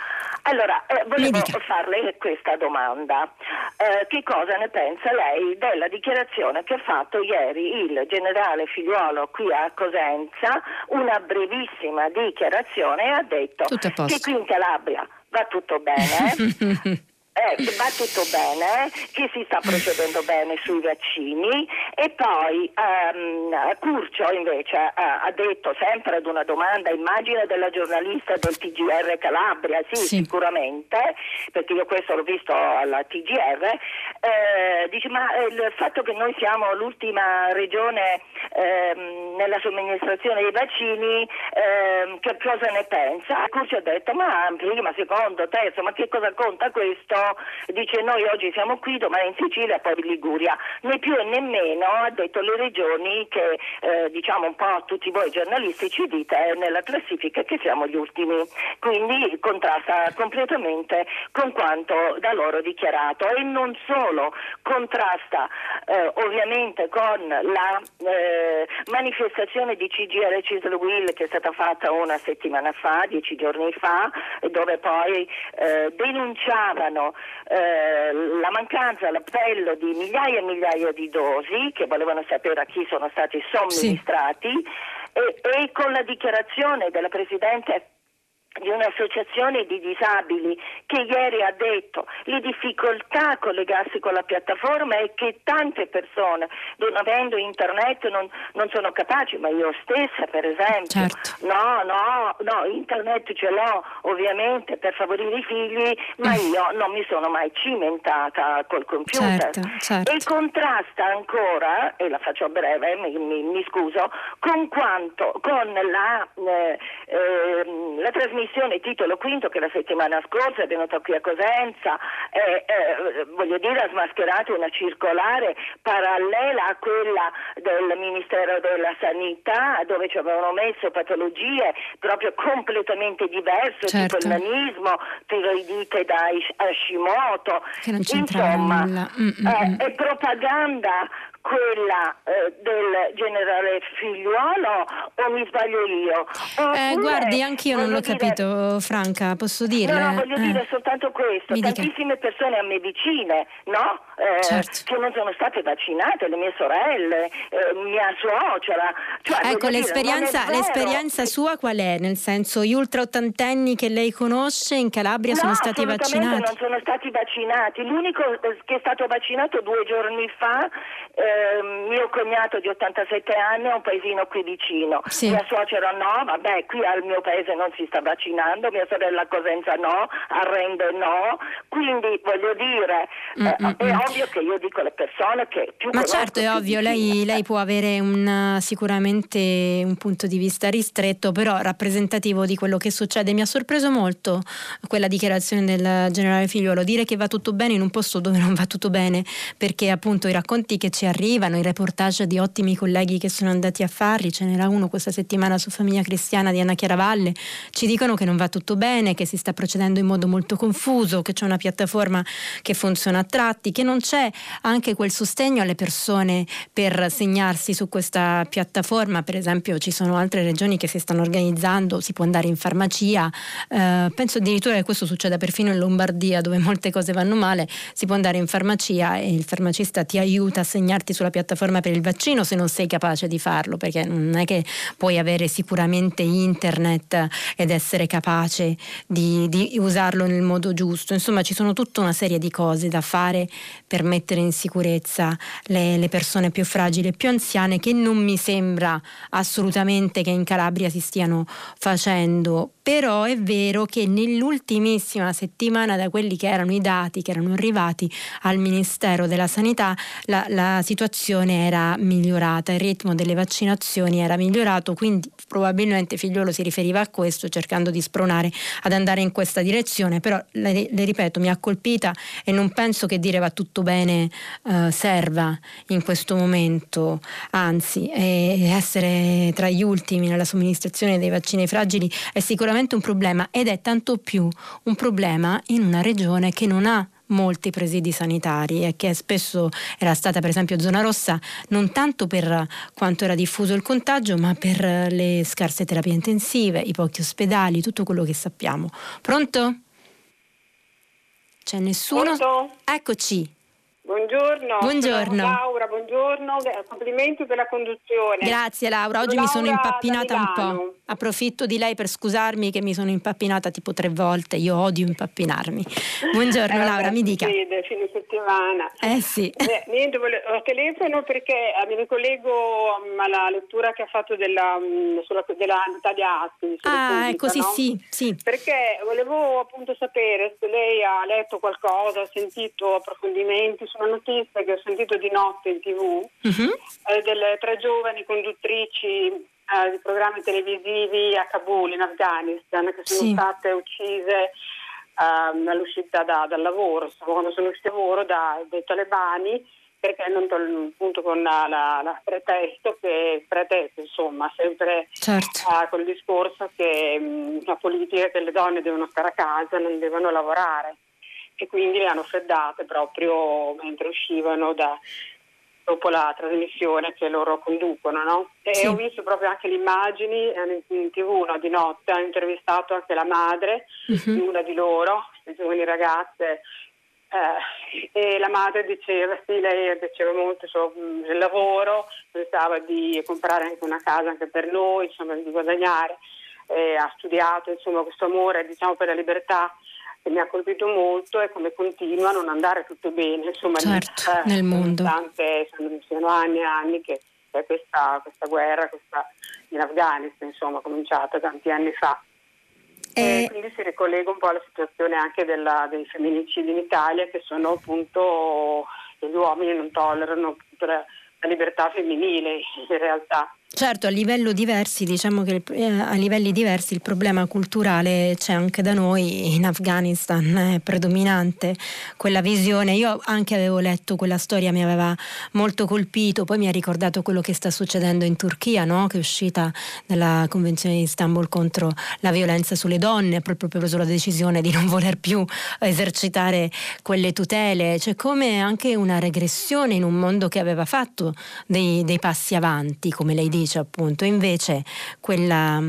Allora, eh, volevo farle questa domanda. Eh, che cosa ne pensa lei della dichiarazione che ha fatto ieri il generale Figliuolo qui a Cosenza, una brevissima dichiarazione ha detto che qui in Calabria va tutto bene. [LAUGHS] Eh, va tutto bene, che si sta procedendo bene sui vaccini e poi um, Curcio invece uh, ha detto sempre ad una domanda, immagino della giornalista del TGR Calabria, sì, Sì. sicuramente, perché io questo l'ho visto alla TGR, eh, dice ma eh, il fatto che noi siamo l'ultima regione ehm, nella somministrazione dei vaccini, ehm, che cosa ne pensa? Curcio ha detto ma prima, secondo, terzo, ma che cosa conta questo? Dice noi oggi siamo qui, domani in Sicilia, poi in Liguria. Né più né meno ha detto le regioni che eh, diciamo un po' tutti voi giornalisti ci dite nella classifica che siamo gli ultimi. Quindi contrasta completamente con quanto da loro dichiarato e non solo contrasta eh, ovviamente con la eh, manifestazione di CGR Cisl Will che è stata fatta una settimana fa, dieci giorni fa, dove poi eh, denunciavano eh, la mancanza, l'appello di migliaia e migliaia di dosi che volevano sapere a chi sono stati somministrati e, e con la dichiarazione della Presidente di un'associazione di disabili che ieri ha detto le difficoltà a collegarsi con la piattaforma è che tante persone non avendo internet non, non sono capaci, ma io stessa per esempio, certo. no, no, no, internet ce l'ho ovviamente per favorire i figli, ma mm. io non mi sono mai cimentata col computer certo, certo. e contrasta ancora, e la faccio a breve, mi, mi, mi scuso, con quanto, con la, eh, eh, la trasmissione commissione titolo quinto che la settimana scorsa è venuta qui a Cosenza, eh, eh, voglio dire ha smascherato una circolare parallela a quella del Ministero della Sanità dove ci avevano messo patologie proprio completamente diverse, certo. tipo il nanismo, tiroidite da Hashimoto, insomma. Mm, mm, eh, è propaganda quella eh, del generale figliuolo o mi sbaglio io? Eh, guardi, anch'io non l'ho dire... capito, Franca, posso dirle? No, no voglio eh. dire soltanto questo. Mi Tantissime dica. persone a me vicine, no? Eh, certo. Che non sono state vaccinate, le mie sorelle, eh, mia suocera. Cioè, ecco, l'esperienza, dire, l'esperienza, sua qual è? Nel senso, gli ultra ottantenni che lei conosce in Calabria no, sono stati vaccinati? non sono stati vaccinati. L'unico eh, che è stato vaccinato due giorni fa eh, mio cognato di 87 anni è un paesino qui vicino, sì. mia suocera no, vabbè qui al mio paese non si sta vaccinando, mia sorella a Cosenza no, a Rende no, quindi voglio dire, mm, eh, mm, è mm. ovvio che io dico alle persone che più Ma certo è ovvio, lei, lei, può avere un, sicuramente un punto di vista ristretto, però rappresentativo di quello che succede. Mi ha sorpreso molto quella dichiarazione del generale Figliuolo, dire che va tutto bene in un posto dove non va tutto bene, perché appunto i racconti che ci arrivano, i reportage di ottimi colleghi che sono andati a farli, ce n'era uno questa settimana su Famiglia Cristiana di Anna Chiaravalle, ci dicono che non va tutto bene, che si sta procedendo in modo molto confuso, che c'è una piattaforma che funziona a tratti, che non c'è anche quel sostegno alle persone per segnarsi su questa piattaforma, per esempio ci sono altre regioni che si stanno organizzando, si può andare in farmacia, eh, penso addirittura che questo succeda perfino in Lombardia dove molte cose vanno male, si può andare in farmacia e il farmacista ti aiuta a segnarti sulla piattaforma per il vaccino se non sei capace di farlo, perché non è che puoi avere sicuramente internet ed essere capace di, di usarlo nel modo giusto. Insomma, ci sono tutta una serie di cose da fare per mettere in sicurezza le, le persone più fragili e più anziane che non mi sembra assolutamente che in Calabria si stiano facendo però è vero che nell'ultimissima settimana da quelli che erano i dati che erano arrivati al Ministero della Sanità la, la situazione era migliorata, il ritmo delle vaccinazioni era migliorato, quindi probabilmente Figliolo si riferiva a questo cercando di spronare ad andare in questa direzione, però le, le ripeto mi ha colpita e non penso che dire va tutto bene eh, serva in questo momento, anzi essere tra gli ultimi nella somministrazione dei vaccini fragili è sicuramente sicuramente un problema ed è tanto più un problema in una regione che non ha molti presidi sanitari e che spesso era stata per esempio zona rossa non tanto per quanto era diffuso il contagio ma per le scarse terapie intensive, i pochi ospedali, tutto quello che sappiamo. Pronto? C'è nessuno? Pronto? Eccoci. Buongiorno. Buongiorno. Laura, buongiorno, complimenti per la conduzione. Grazie Laura, oggi Laura mi sono impappinata un po'. Approfitto di lei per scusarmi che mi sono impappinata tipo tre volte, io odio impappinarmi. Buongiorno eh, Laura, mi dica. Vede, fine settimana. Eh sì. Eh, niente, volevo, telefono perché eh, mi ricollego mm, alla lettura che ha fatto della, mm, sulla, della Atti. Ah, ecco sì, no? sì, sì. Perché volevo appunto sapere se lei ha letto qualcosa, ha sentito approfondimenti su una notizia che ho sentito di notte in tv uh-huh. eh, delle tre giovani conduttrici eh, di programmi televisivi a Kabul in Afghanistan che sono Sì. state uccise ehm, all'uscita da- dal lavoro, quando sono uscite dal lavoro da- dai talebani perché non tol- appunto con la, la- la pretesto che pretesto insomma sempre Certo. eh, col discorso che mh, la politica che le donne devono stare a casa non devono lavorare e quindi le hanno freddate proprio mentre uscivano da, dopo la trasmissione che loro conducono. No? E Sì. ho visto proprio anche le immagini eh, in, tv no, di notte, hanno intervistato anche la madre Mhm. di una di loro, queste giovani ragazze. eh, e la madre diceva, sì, lei diceva molto sul lavoro, pensava di comprare anche una casa anche per noi, insomma di guadagnare. eh, ha studiato insomma, questo amore diciamo, per la libertà che mi ha colpito molto e come continua a non andare tutto bene insomma, certo, nel, eh, nel mondo. Tante, sono anni e anni che c'è questa, questa guerra questa, in Afghanistan, insomma, cominciata tanti anni fa. E... E quindi si ricollega un po' alla situazione anche della, dei femminicidi in Italia che sono appunto gli uomini non tollerano la, la libertà femminile in realtà. Certo, a, diversi, diciamo che, eh, a livelli diversi il problema culturale c'è anche da noi, in Afghanistan è predominante quella visione. Io anche avevo letto quella storia, mi aveva molto colpito, poi mi ha ricordato quello che sta succedendo in Turchia, no? che è uscita dalla Convenzione di Istanbul contro la violenza sulle donne, proprio preso la decisione di non voler più esercitare quelle tutele. C'è come anche una regressione in un mondo che aveva fatto dei, dei passi avanti, come lei dice dice appunto, invece quella,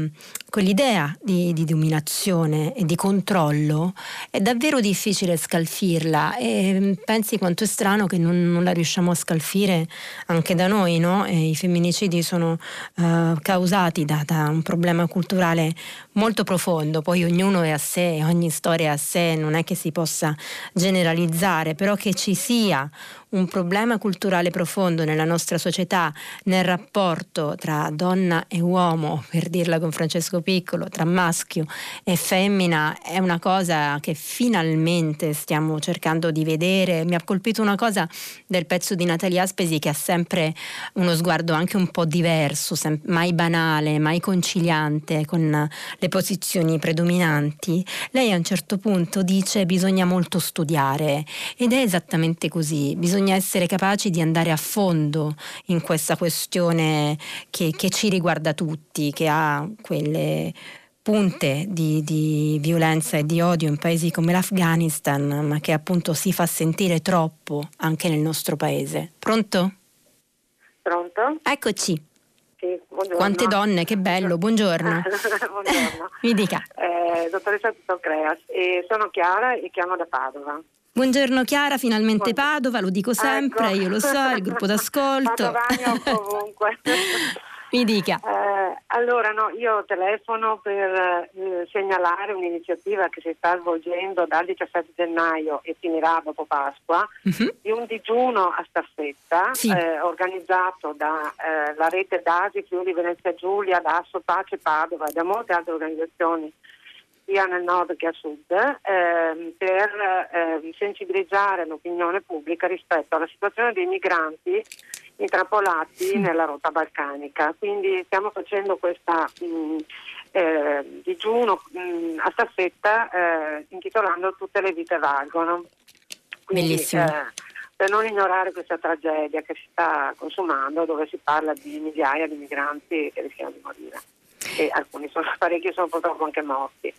quell'idea di, di, dominazione e di controllo è davvero difficile scalfirla. E pensi quanto è strano che non, non la riusciamo a scalfire anche da noi, no? I femminicidi sono uh, causati da, da, un problema culturale molto profondo, poi ognuno è a sé, ogni storia è a sé, non è che si possa generalizzare, però che ci sia un problema culturale profondo nella nostra società, nel rapporto tra donna e uomo, per dirla con Francesco Piccolo, tra maschio e femmina, è una cosa che finalmente stiamo cercando di vedere. Mi ha colpito una cosa del pezzo di Natalia Aspesi che ha sempre uno sguardo anche un po' diverso, sem- mai banale, mai conciliante con le posizioni predominanti. Lei a un certo punto dice bisogna molto studiare ed è esattamente così, bisogna bisogna essere capaci di andare a fondo in questa questione che, che ci riguarda tutti, che ha quelle punte di, di, violenza e di odio in paesi come l'Afghanistan, ma che appunto si fa sentire troppo anche nel nostro paese. Pronto? Pronto? Eccoci. Sì, Quante donne, che bello, [LAUGHS] buongiorno. buongiorno. Mi dica. Eh, dottoressa Tutocreas, eh, sono Chiara e chiamo da Padova. Buongiorno Chiara, finalmente Padova, lo dico sempre, ecco. io lo so, il gruppo d'ascolto. [LAUGHS] ovunque. Mi dica. Eh, allora, no, io telefono per eh, segnalare un'iniziativa che si sta svolgendo dal 17 gennaio e finirà dopo Pasqua, uh-huh. di un digiuno a staffetta sì. eh, organizzato dalla eh, rete DASI, Friuli Venezia Giulia, da Asso Pace Padova e da molte altre organizzazioni sia nel nord che a sud, ehm, per ehm, sensibilizzare l'opinione pubblica rispetto alla situazione dei migranti intrappolati nella rotta balcanica. Quindi stiamo facendo questa mh, eh, digiuno mh, a staffetta eh, intitolando Tutte le vite valgono. Quindi, Bellissimo. Eh, per non ignorare questa tragedia che si sta consumando dove si parla di migliaia di migranti che rischiano di morire e alcuni sono, [LAUGHS] parecchi sono purtroppo anche morti.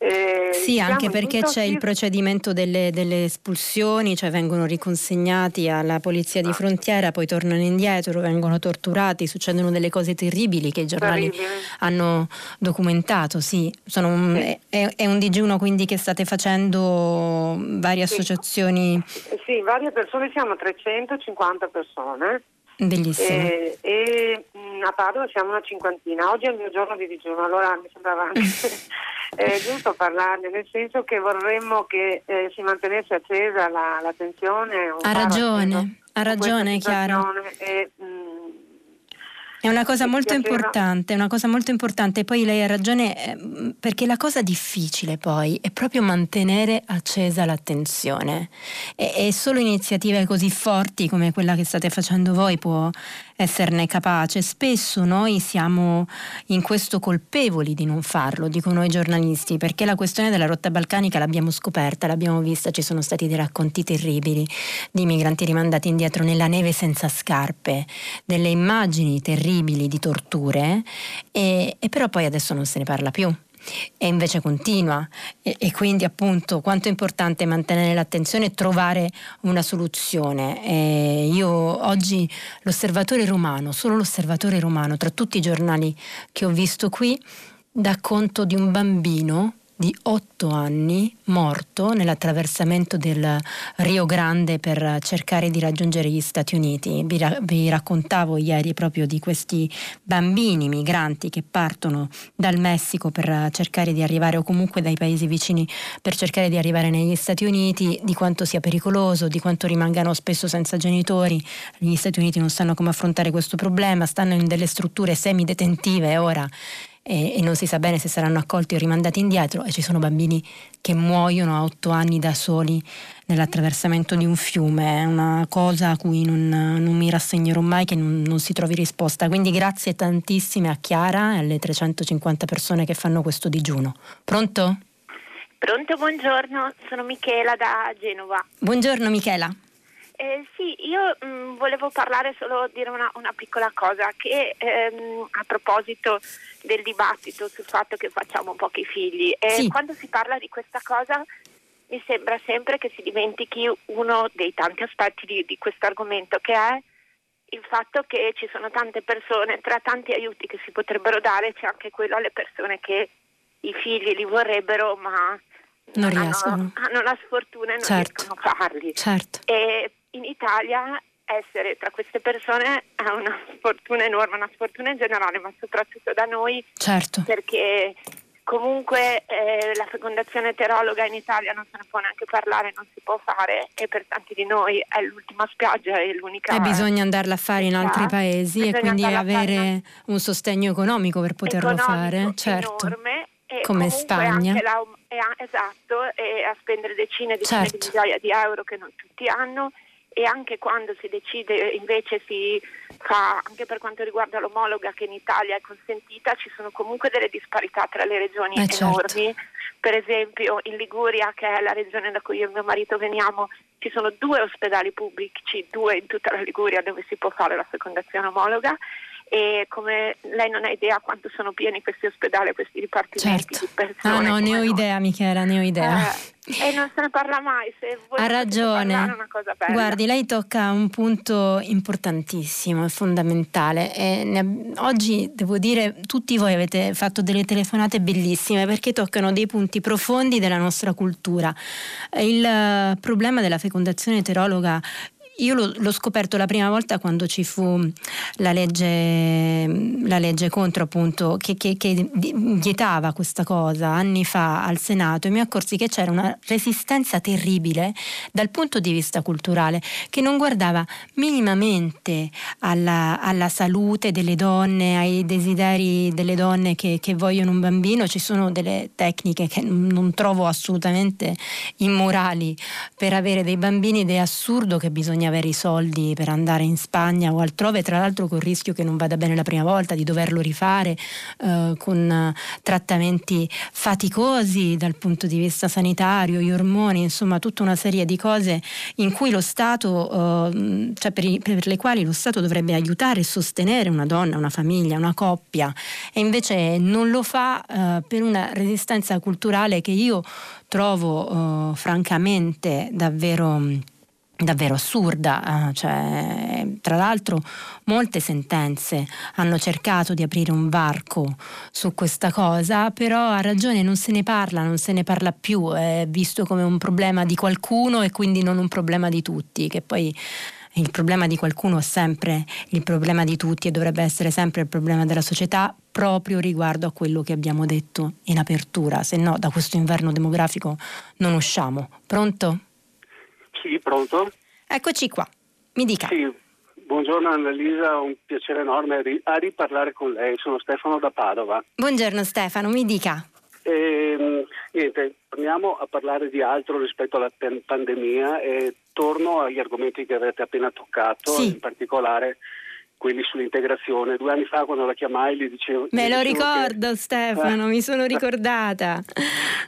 Eh, sì, anche perché c'è il procedimento delle, delle, espulsioni, cioè vengono riconsegnati alla polizia di ah. frontiera, poi tornano indietro, vengono torturati, succedono delle cose terribili che i giornali Terribile. hanno documentato. Sì, un, sì. È, è, un digiuno quindi che state facendo varie sì. associazioni? Sì, varie persone, siamo 350 persone. Bellissimo. E, e a Padova siamo una cinquantina. Oggi è il mio giorno di digiuno, allora mi sembrava [LAUGHS] eh, giusto parlarne, nel senso che vorremmo che eh, si mantenesse accesa la, l'attenzione. Ha ragione, ha ragione, Chiara. E, mh, è una cosa molto importante, è una cosa molto importante. Poi lei ha ragione eh, perché la cosa difficile poi è proprio mantenere accesa l'attenzione. E, e solo iniziative così forti come quella che state facendo voi può esserne capace. Spesso noi siamo in questo colpevoli di non farlo, dico noi giornalisti, perché la questione della rotta balcanica l'abbiamo scoperta, l'abbiamo vista, ci sono stati dei racconti terribili di migranti rimandati indietro nella neve senza scarpe, delle immagini terribili di torture e, e però poi adesso non se ne parla più e invece continua e, e, quindi appunto quanto è importante mantenere l'attenzione e trovare una soluzione. E io oggi l'osservatore romano, solo l'osservatore romano, tra tutti i giornali che ho visto qui, dà conto di un bambino di 8 anni morto nell'attraversamento del Rio Grande per cercare di raggiungere gli Stati Uniti. Vi, ra- vi, raccontavo ieri proprio di questi bambini migranti che partono dal Messico per cercare di arrivare o comunque dai paesi vicini per cercare di arrivare negli Stati Uniti, di quanto sia pericoloso, di quanto rimangano spesso senza genitori. Gli Stati Uniti non sanno come affrontare questo problema, stanno in delle strutture semidetentive ora e, e, non si sa bene se saranno accolti o rimandati indietro e ci sono bambini che muoiono a otto anni da soli nell'attraversamento di un fiume, è una cosa a cui non, non mi rassegnerò mai che non, non, si trovi risposta. Quindi grazie tantissime a Chiara e alle 350 persone che fanno questo digiuno. Pronto? Pronto, buongiorno, sono Michela da Genova. Buongiorno Michela. Eh, sì, io mh, mm, volevo parlare solo, dire una, una piccola cosa, che ehm, a proposito del dibattito sul fatto che facciamo pochi figli, eh, sì. quando si parla di questa cosa mi sembra sempre che si dimentichi uno dei tanti aspetti di, di questo argomento, che è il fatto che ci sono tante persone, tra tanti aiuti che si potrebbero dare c'è anche quello alle persone che i figli li vorrebbero ma non, non riescono. Hanno, hanno, la sfortuna e non certo. riescono a farli. Certo. E in Italia essere tra queste persone è una sfortuna enorme, una sfortuna in generale, ma soprattutto da noi. Certo. Perché comunque eh, la fecondazione eterologa in Italia non se ne può neanche parlare, non si può fare e per tanti di noi è l'ultima spiaggia e l'unica. E bisogna andarla a fare in altri paesi e quindi avere un sostegno economico per poterlo fare. Certo. Enorme e come Spagna. La, esatto, e a spendere decine e decine certo. di migliaia di euro che non tutti hanno e anche quando si decide invece si fa, anche per quanto riguarda l'omologa che in Italia è consentita, ci sono comunque delle disparità tra le regioni eh certo. enormi. Certo. Per esempio in Liguria, che è la regione da cui io e mio marito veniamo, ci sono due ospedali pubblici, due in tutta la Liguria dove si può fare la fecondazione omologa e come lei non ha idea quanto sono pieni questi ospedali, questi dipartimenti certo. di persone. Ah no, ne ho no. idea Michela, ne ho idea. Eh, e non se ne parla mai, se vuoi ha ragione. Guardi, lei tocca un punto importantissimo e fondamentale. E ne, oggi devo dire, tutti voi avete fatto delle telefonate bellissime perché toccano dei punti profondi della nostra cultura. Il problema della fecondazione eterologa io l'ho, l'ho, scoperto la prima volta quando ci fu la legge, la legge contro appunto che, che, che, vietava questa cosa anni fa al Senato e mi accorsi che c'era una resistenza terribile dal punto di vista culturale che non guardava minimamente alla, alla salute delle donne, ai desideri delle donne che, che, vogliono un bambino. Ci sono delle tecniche che non trovo assolutamente immorali per avere dei bambini ed è assurdo che bisogna avere i soldi per andare in Spagna o altrove, tra l'altro con il rischio che non vada bene la prima volta, di doverlo rifare eh, con eh, trattamenti faticosi dal punto di vista sanitario, gli ormoni, insomma tutta una serie di cose in cui lo Stato, eh, cioè per, per le quali lo Stato dovrebbe aiutare e sostenere una donna, una famiglia, una coppia. E invece non lo fa eh, per una resistenza culturale che io trovo eh, francamente davvero davvero assurda, eh, cioè, tra l'altro molte sentenze hanno cercato di aprire un varco su questa cosa, però a ragione non se ne parla, non se ne parla più, è visto come un problema di qualcuno e quindi non un problema di tutti, che poi il problema di qualcuno è sempre il problema di tutti e dovrebbe essere sempre il problema della società proprio riguardo a quello che abbiamo detto in apertura, se no da questo inverno demografico non usciamo. Pronto? Sì, pronto? Eccoci qua, mi dica. Sì, buongiorno Annalisa, un piacere enorme a riparlare con lei, sono Stefano da Padova. Buongiorno Stefano, mi dica. E, ehm, niente, torniamo a parlare di altro rispetto alla pandemia e torno agli argomenti che avete appena toccato, sì. in particolare quelli sull'integrazione. Due anni fa quando la chiamai gli dicevo... Me lo ricordo che... Stefano, eh. mi sono [LAUGHS] ricordata.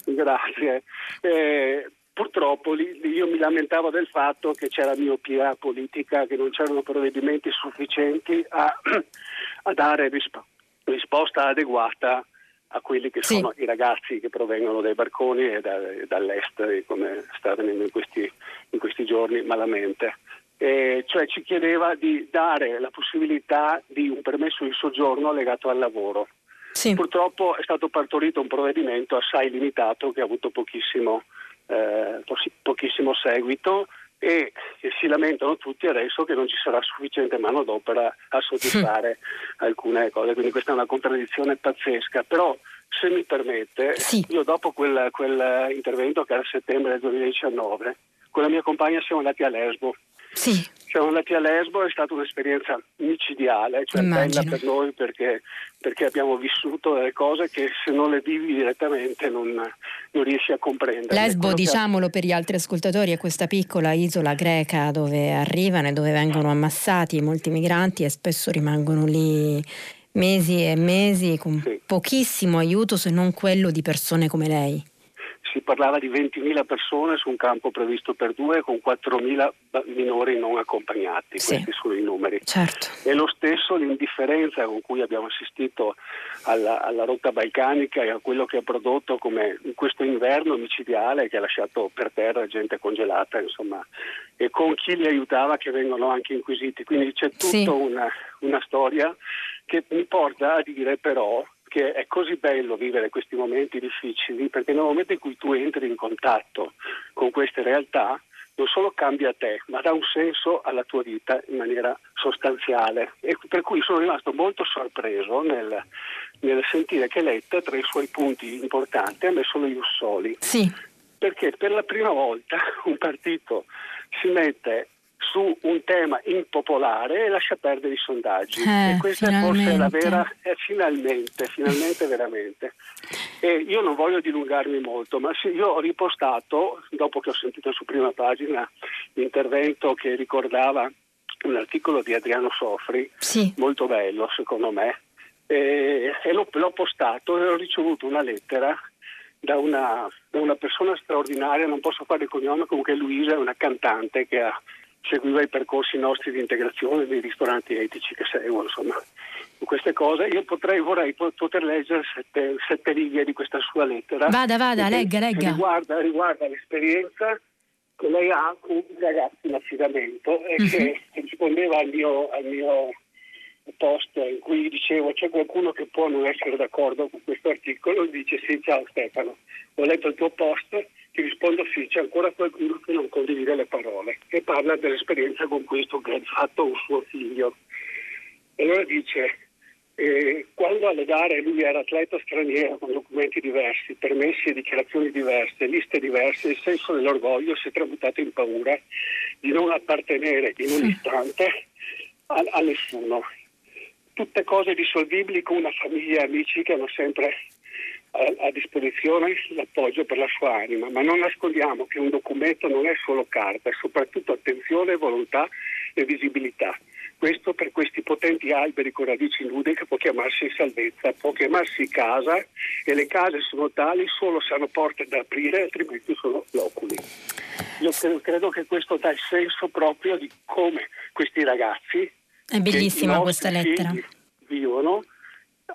Grazie. Eh, purtroppo io mi lamentavo del fatto che c'era miopia politica, che non c'erano provvedimenti sufficienti a, [CLEARS THROAT] a dare risp- risposta adeguata a quelli che sì. sono i ragazzi che provengono dai barconi e, da, e dall'est, come sta avvenendo in questi, in questi giorni malamente. E cioè ci chiedeva di dare la possibilità di un permesso di soggiorno legato al lavoro. Sì. Purtroppo è stato partorito un provvedimento assai limitato che ha avuto pochissimo, eh, pochissimo seguito e si lamentano tutti adesso che non ci sarà sufficiente manodopera a soddisfare [LAUGHS] alcune cose, quindi questa è una contraddizione pazzesca, però se mi permette, sì. io dopo quel, quel intervento che era a settembre del 2019, con la mia compagna siamo andati a Lesbo. Sì. Siamo andati a Lesbo, è stata un'esperienza micidiale, cioè Immagino. bella per noi perché, perché, abbiamo vissuto delle cose che se non le vivi direttamente non, non riesci a comprendere. Lesbo, diciamolo che... per gli altri ascoltatori, è questa piccola isola greca dove arrivano e dove vengono ammassati molti migranti e spesso rimangono lì mesi e mesi con sì. pochissimo aiuto se non quello di persone come lei si parlava di 20.000 persone su un campo previsto per due con 4.000 minori non accompagnati, sì. questi sono i numeri. Certo. E lo stesso l'indifferenza con cui abbiamo assistito alla, alla, rotta balcanica e a quello che ha prodotto come questo inverno micidiale che ha lasciato per terra gente congelata, insomma, e con chi li aiutava che vengono anche inquisiti. Quindi c'è tutta sì. una, una storia che mi porta a dire però che è così bello vivere questi momenti difficili perché nel momento in cui tu entri in contatto con queste realtà non solo cambia te, ma dà un senso alla tua vita in maniera sostanziale. E per cui sono rimasto molto sorpreso nel, nel sentire che Letta, tra i suoi punti importanti, ha messo lo Jussoli. Sì. Perché per la prima volta [LAUGHS] un partito si mette su un tema impopolare e lascia perdere i sondaggi. Eh, e questa finalmente. forse è la vera, eh, finalmente, finalmente veramente. E io non voglio dilungarmi molto, ma sì, io ho ripostato, dopo che ho sentito su prima pagina l'intervento che ricordava un articolo di Adriano Sofri, sì. molto bello secondo me, e, e l'ho, l'ho postato e ho ricevuto una lettera da una, da una, persona straordinaria, non posso fare il cognome, comunque Luisa è una cantante che ha seguiva i percorsi nostri di integrazione dei ristoranti etici che seguo, insomma. In queste cose io potrei, vorrei poter leggere sette, sette righe di questa sua lettera. Vada, vada, legga, legga. Riguarda, riguarda l'esperienza che lei ha con un ragazzo in affidamento e uh-huh. che rispondeva al mio, al mio post in cui dicevo c'è qualcuno che può non essere d'accordo con questo articolo dice sì ciao Stefano ho letto il tuo post ti rispondo sì c'è ancora qualcuno che non condivide le parole e parla dell'esperienza con questo che ha fatto un suo figlio. E allora dice eh, quando alle gare lui era atleta straniero con documenti diversi, permessi e dichiarazioni diverse, liste diverse, il senso dell'orgoglio si è tramutato in paura di non appartenere in un istante a, a nessuno. Tutte cose risolvibili con una famiglia e amici che hanno sempre a, a, disposizione l'appoggio per la sua anima, ma non nascondiamo che un documento non è solo carta, è soprattutto attenzione, volontà e visibilità. Questo per questi potenti alberi con radici nude che può chiamarsi salvezza, può chiamarsi casa e le case sono tali solo se hanno porte da aprire, altrimenti sono loculi. Io credo, credo che questo dà il senso proprio di come questi ragazzi è bellissima questa lettera. Vivono,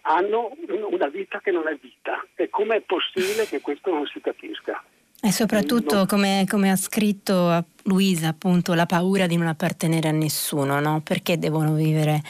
hanno una vita che non è vita. E com'è possibile che questo non si capisca? E soprattutto, come, come, ha scritto Luisa, appunto, la paura di non appartenere a nessuno, no? Perché devono vivere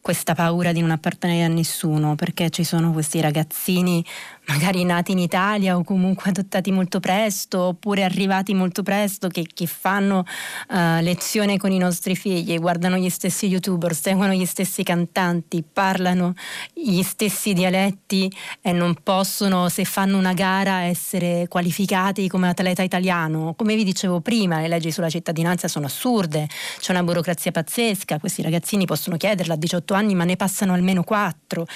questa paura di non appartenere a nessuno, perché ci sono questi ragazzini magari nati in Italia o comunque adottati molto presto oppure arrivati molto presto che, che fanno uh, lezione con i nostri figli, guardano gli stessi youtuber, seguono gli stessi cantanti, parlano gli stessi dialetti e non possono, se fanno una gara, essere qualificati come atleta italiano. Come vi dicevo prima, le leggi sulla cittadinanza sono assurde, c'è una burocrazia pazzesca, questi ragazzini possono chiederla a 18 anni ma ne passano almeno 4.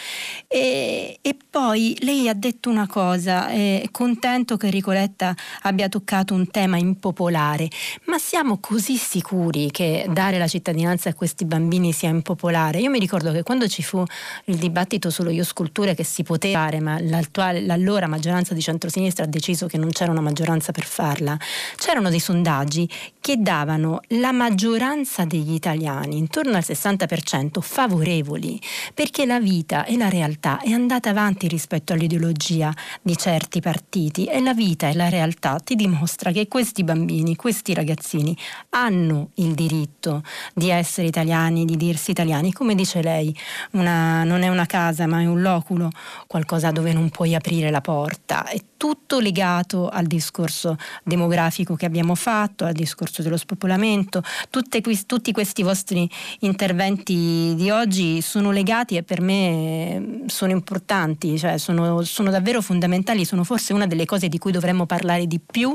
E, e poi lei ha detto detto una cosa, è contento che Ricoletta abbia toccato un tema impopolare, ma siamo così sicuri che dare la cittadinanza a questi bambini sia impopolare? Io mi ricordo che quando ci fu il dibattito sullo Io Sculture che si poteva fare, ma l'allora maggioranza di centrosinistra ha deciso che non c'era una maggioranza per farla, c'erano dei sondaggi che davano la maggioranza degli italiani, intorno al 60%, favorevoli, perché la vita e la realtà è andata avanti rispetto all'ideologia ideologia di certi partiti e la vita e la realtà ti dimostra che questi bambini, questi ragazzini hanno il diritto di essere italiani, di dirsi italiani, come dice lei, una, non è una casa ma è un loculo, qualcosa dove non puoi aprire la porta, è tutto legato al discorso demografico che abbiamo fatto, al discorso dello spopolamento, tutti questi vostri interventi di oggi sono legati e per me sono importanti, cioè sono, sono davvero fondamentali, sono forse una delle cose di cui dovremmo parlare di più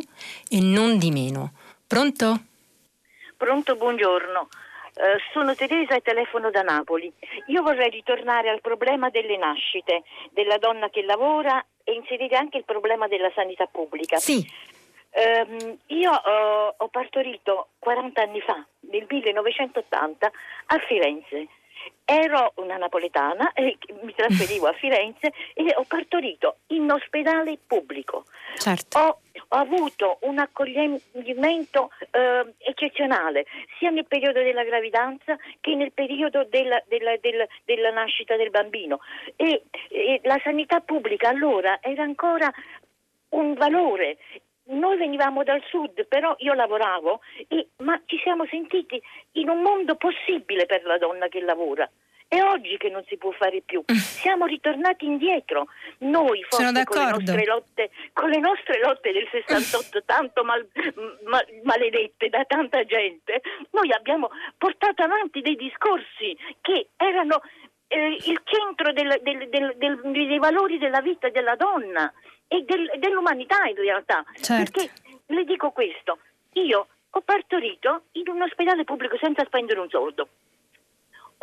e non di meno. Pronto? Pronto, buongiorno. Uh, sono Teresa e telefono da Napoli. Io vorrei ritornare al problema delle nascite, della donna che lavora e inserire anche il problema della sanità pubblica. Sì. Uh, io uh, ho partorito 40 anni fa, nel 1980, a Firenze ero una napoletana e mi trasferivo a Firenze e ho partorito in ospedale pubblico. Certo. Ho, ho, avuto un accoglimento eh, eccezionale sia nel periodo della gravidanza che nel periodo della, della, della, della nascita del bambino. E, e la sanità pubblica allora era ancora un valore noi venivamo dal sud, però io lavoravo, e, ma ci siamo sentiti in un mondo possibile per la donna che lavora. È oggi che non si può fare più. Mm. Siamo ritornati indietro. Noi forse con le, nostre lotte, con le nostre lotte del 68 tanto mal, mal, maledette da tanta gente, noi abbiamo portato avanti dei discorsi che erano eh, il centro del, del, del, dei valori della vita della donna e del, dell'umanità in realtà. Certo. Perché le dico questo, io ho partorito in un ospedale pubblico senza spendere un soldo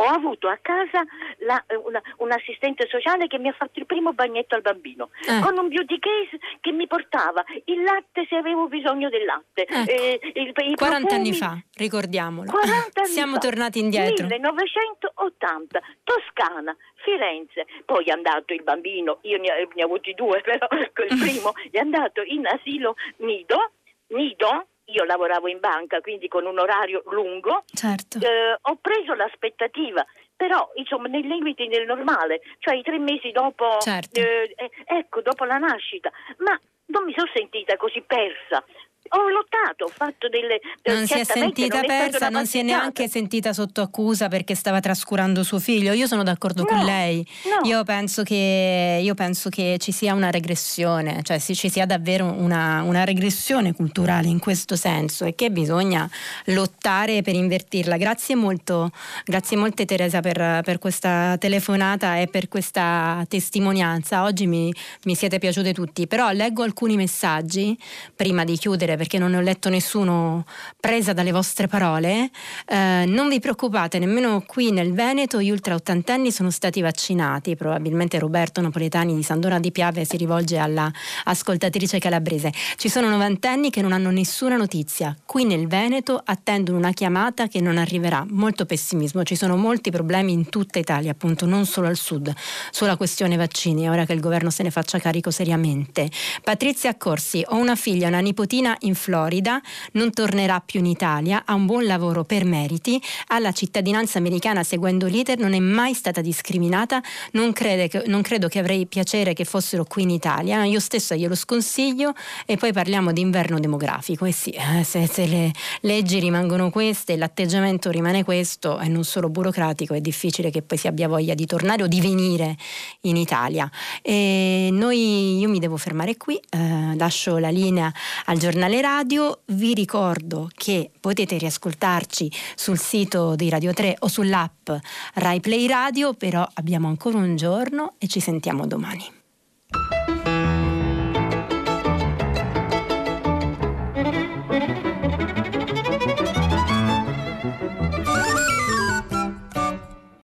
ho avuto a casa la, una, un assistente sociale che mi ha fatto il primo bagnetto al bambino, eh. con un beauty case che mi portava il latte se avevo bisogno del latte. Ecco. Eh, il, i 40 profumi. anni fa, ricordiamolo. 40 anni [LAUGHS] Siamo fa, tornati indietro. 1980, Toscana, Firenze. Poi è andato il bambino, io ne, ne ho avuti due, [LAUGHS] però il primo è andato in asilo nido, nido io lavoravo in banca, quindi con un orario lungo, certo. eh, ho preso l'aspettativa, però insomma nei limiti del normale, cioè i tre mesi dopo, certo. eh, eh, ecco, dopo la nascita, ma non mi sono sentita così persa, ho lottato, ho fatto delle... Non si è sentita non persa, non si è neanche sentita sotto accusa perché stava trascurando suo figlio. Io sono d'accordo no, con lei. No. Io, penso che, io, penso che, ci sia una regressione, cioè ci sia davvero una, una regressione culturale in questo senso e che bisogna lottare per invertirla. Grazie molto, grazie molte Teresa per, per questa telefonata e per questa testimonianza. Oggi mi, mi siete piaciute tutti, però leggo alcuni messaggi prima di chiudere perché non ne ho letto nessuno presa dalle vostre parole, eh, non vi preoccupate, nemmeno qui nel Veneto gli ultra ottantenni sono stati vaccinati, probabilmente Roberto Napoletani di Sandona di Piave si rivolge alla ascoltatrice calabrese. Ci sono novantenni che non hanno nessuna notizia, qui nel Veneto attendono una chiamata che non arriverà, molto pessimismo, ci sono molti problemi in tutta Italia, appunto non solo al sud, sulla questione vaccini, è ora che il governo se ne faccia carico seriamente. Patrizia Accorsi, ho una figlia, una nipotina in Florida, non tornerà più in Italia, ha un buon lavoro per meriti, ha la cittadinanza americana seguendo l'iter, non è mai stata discriminata, non, che, non credo che avrei piacere che fossero qui in Italia, io stessa glielo sconsiglio e poi parliamo di inverno demografico. E sì, eh, se, se le leggi rimangono queste, l'atteggiamento rimane questo e non solo burocratico, è difficile che poi si abbia voglia di tornare o di venire in Italia. E noi, io mi devo fermare qui, eh, lascio la linea al giornale Portale Radio. Vi ricordo che potete riascoltarci sul sito di Radio 3 o sull'app Rai Play Radio, però abbiamo ancora un giorno e ci sentiamo domani. thank you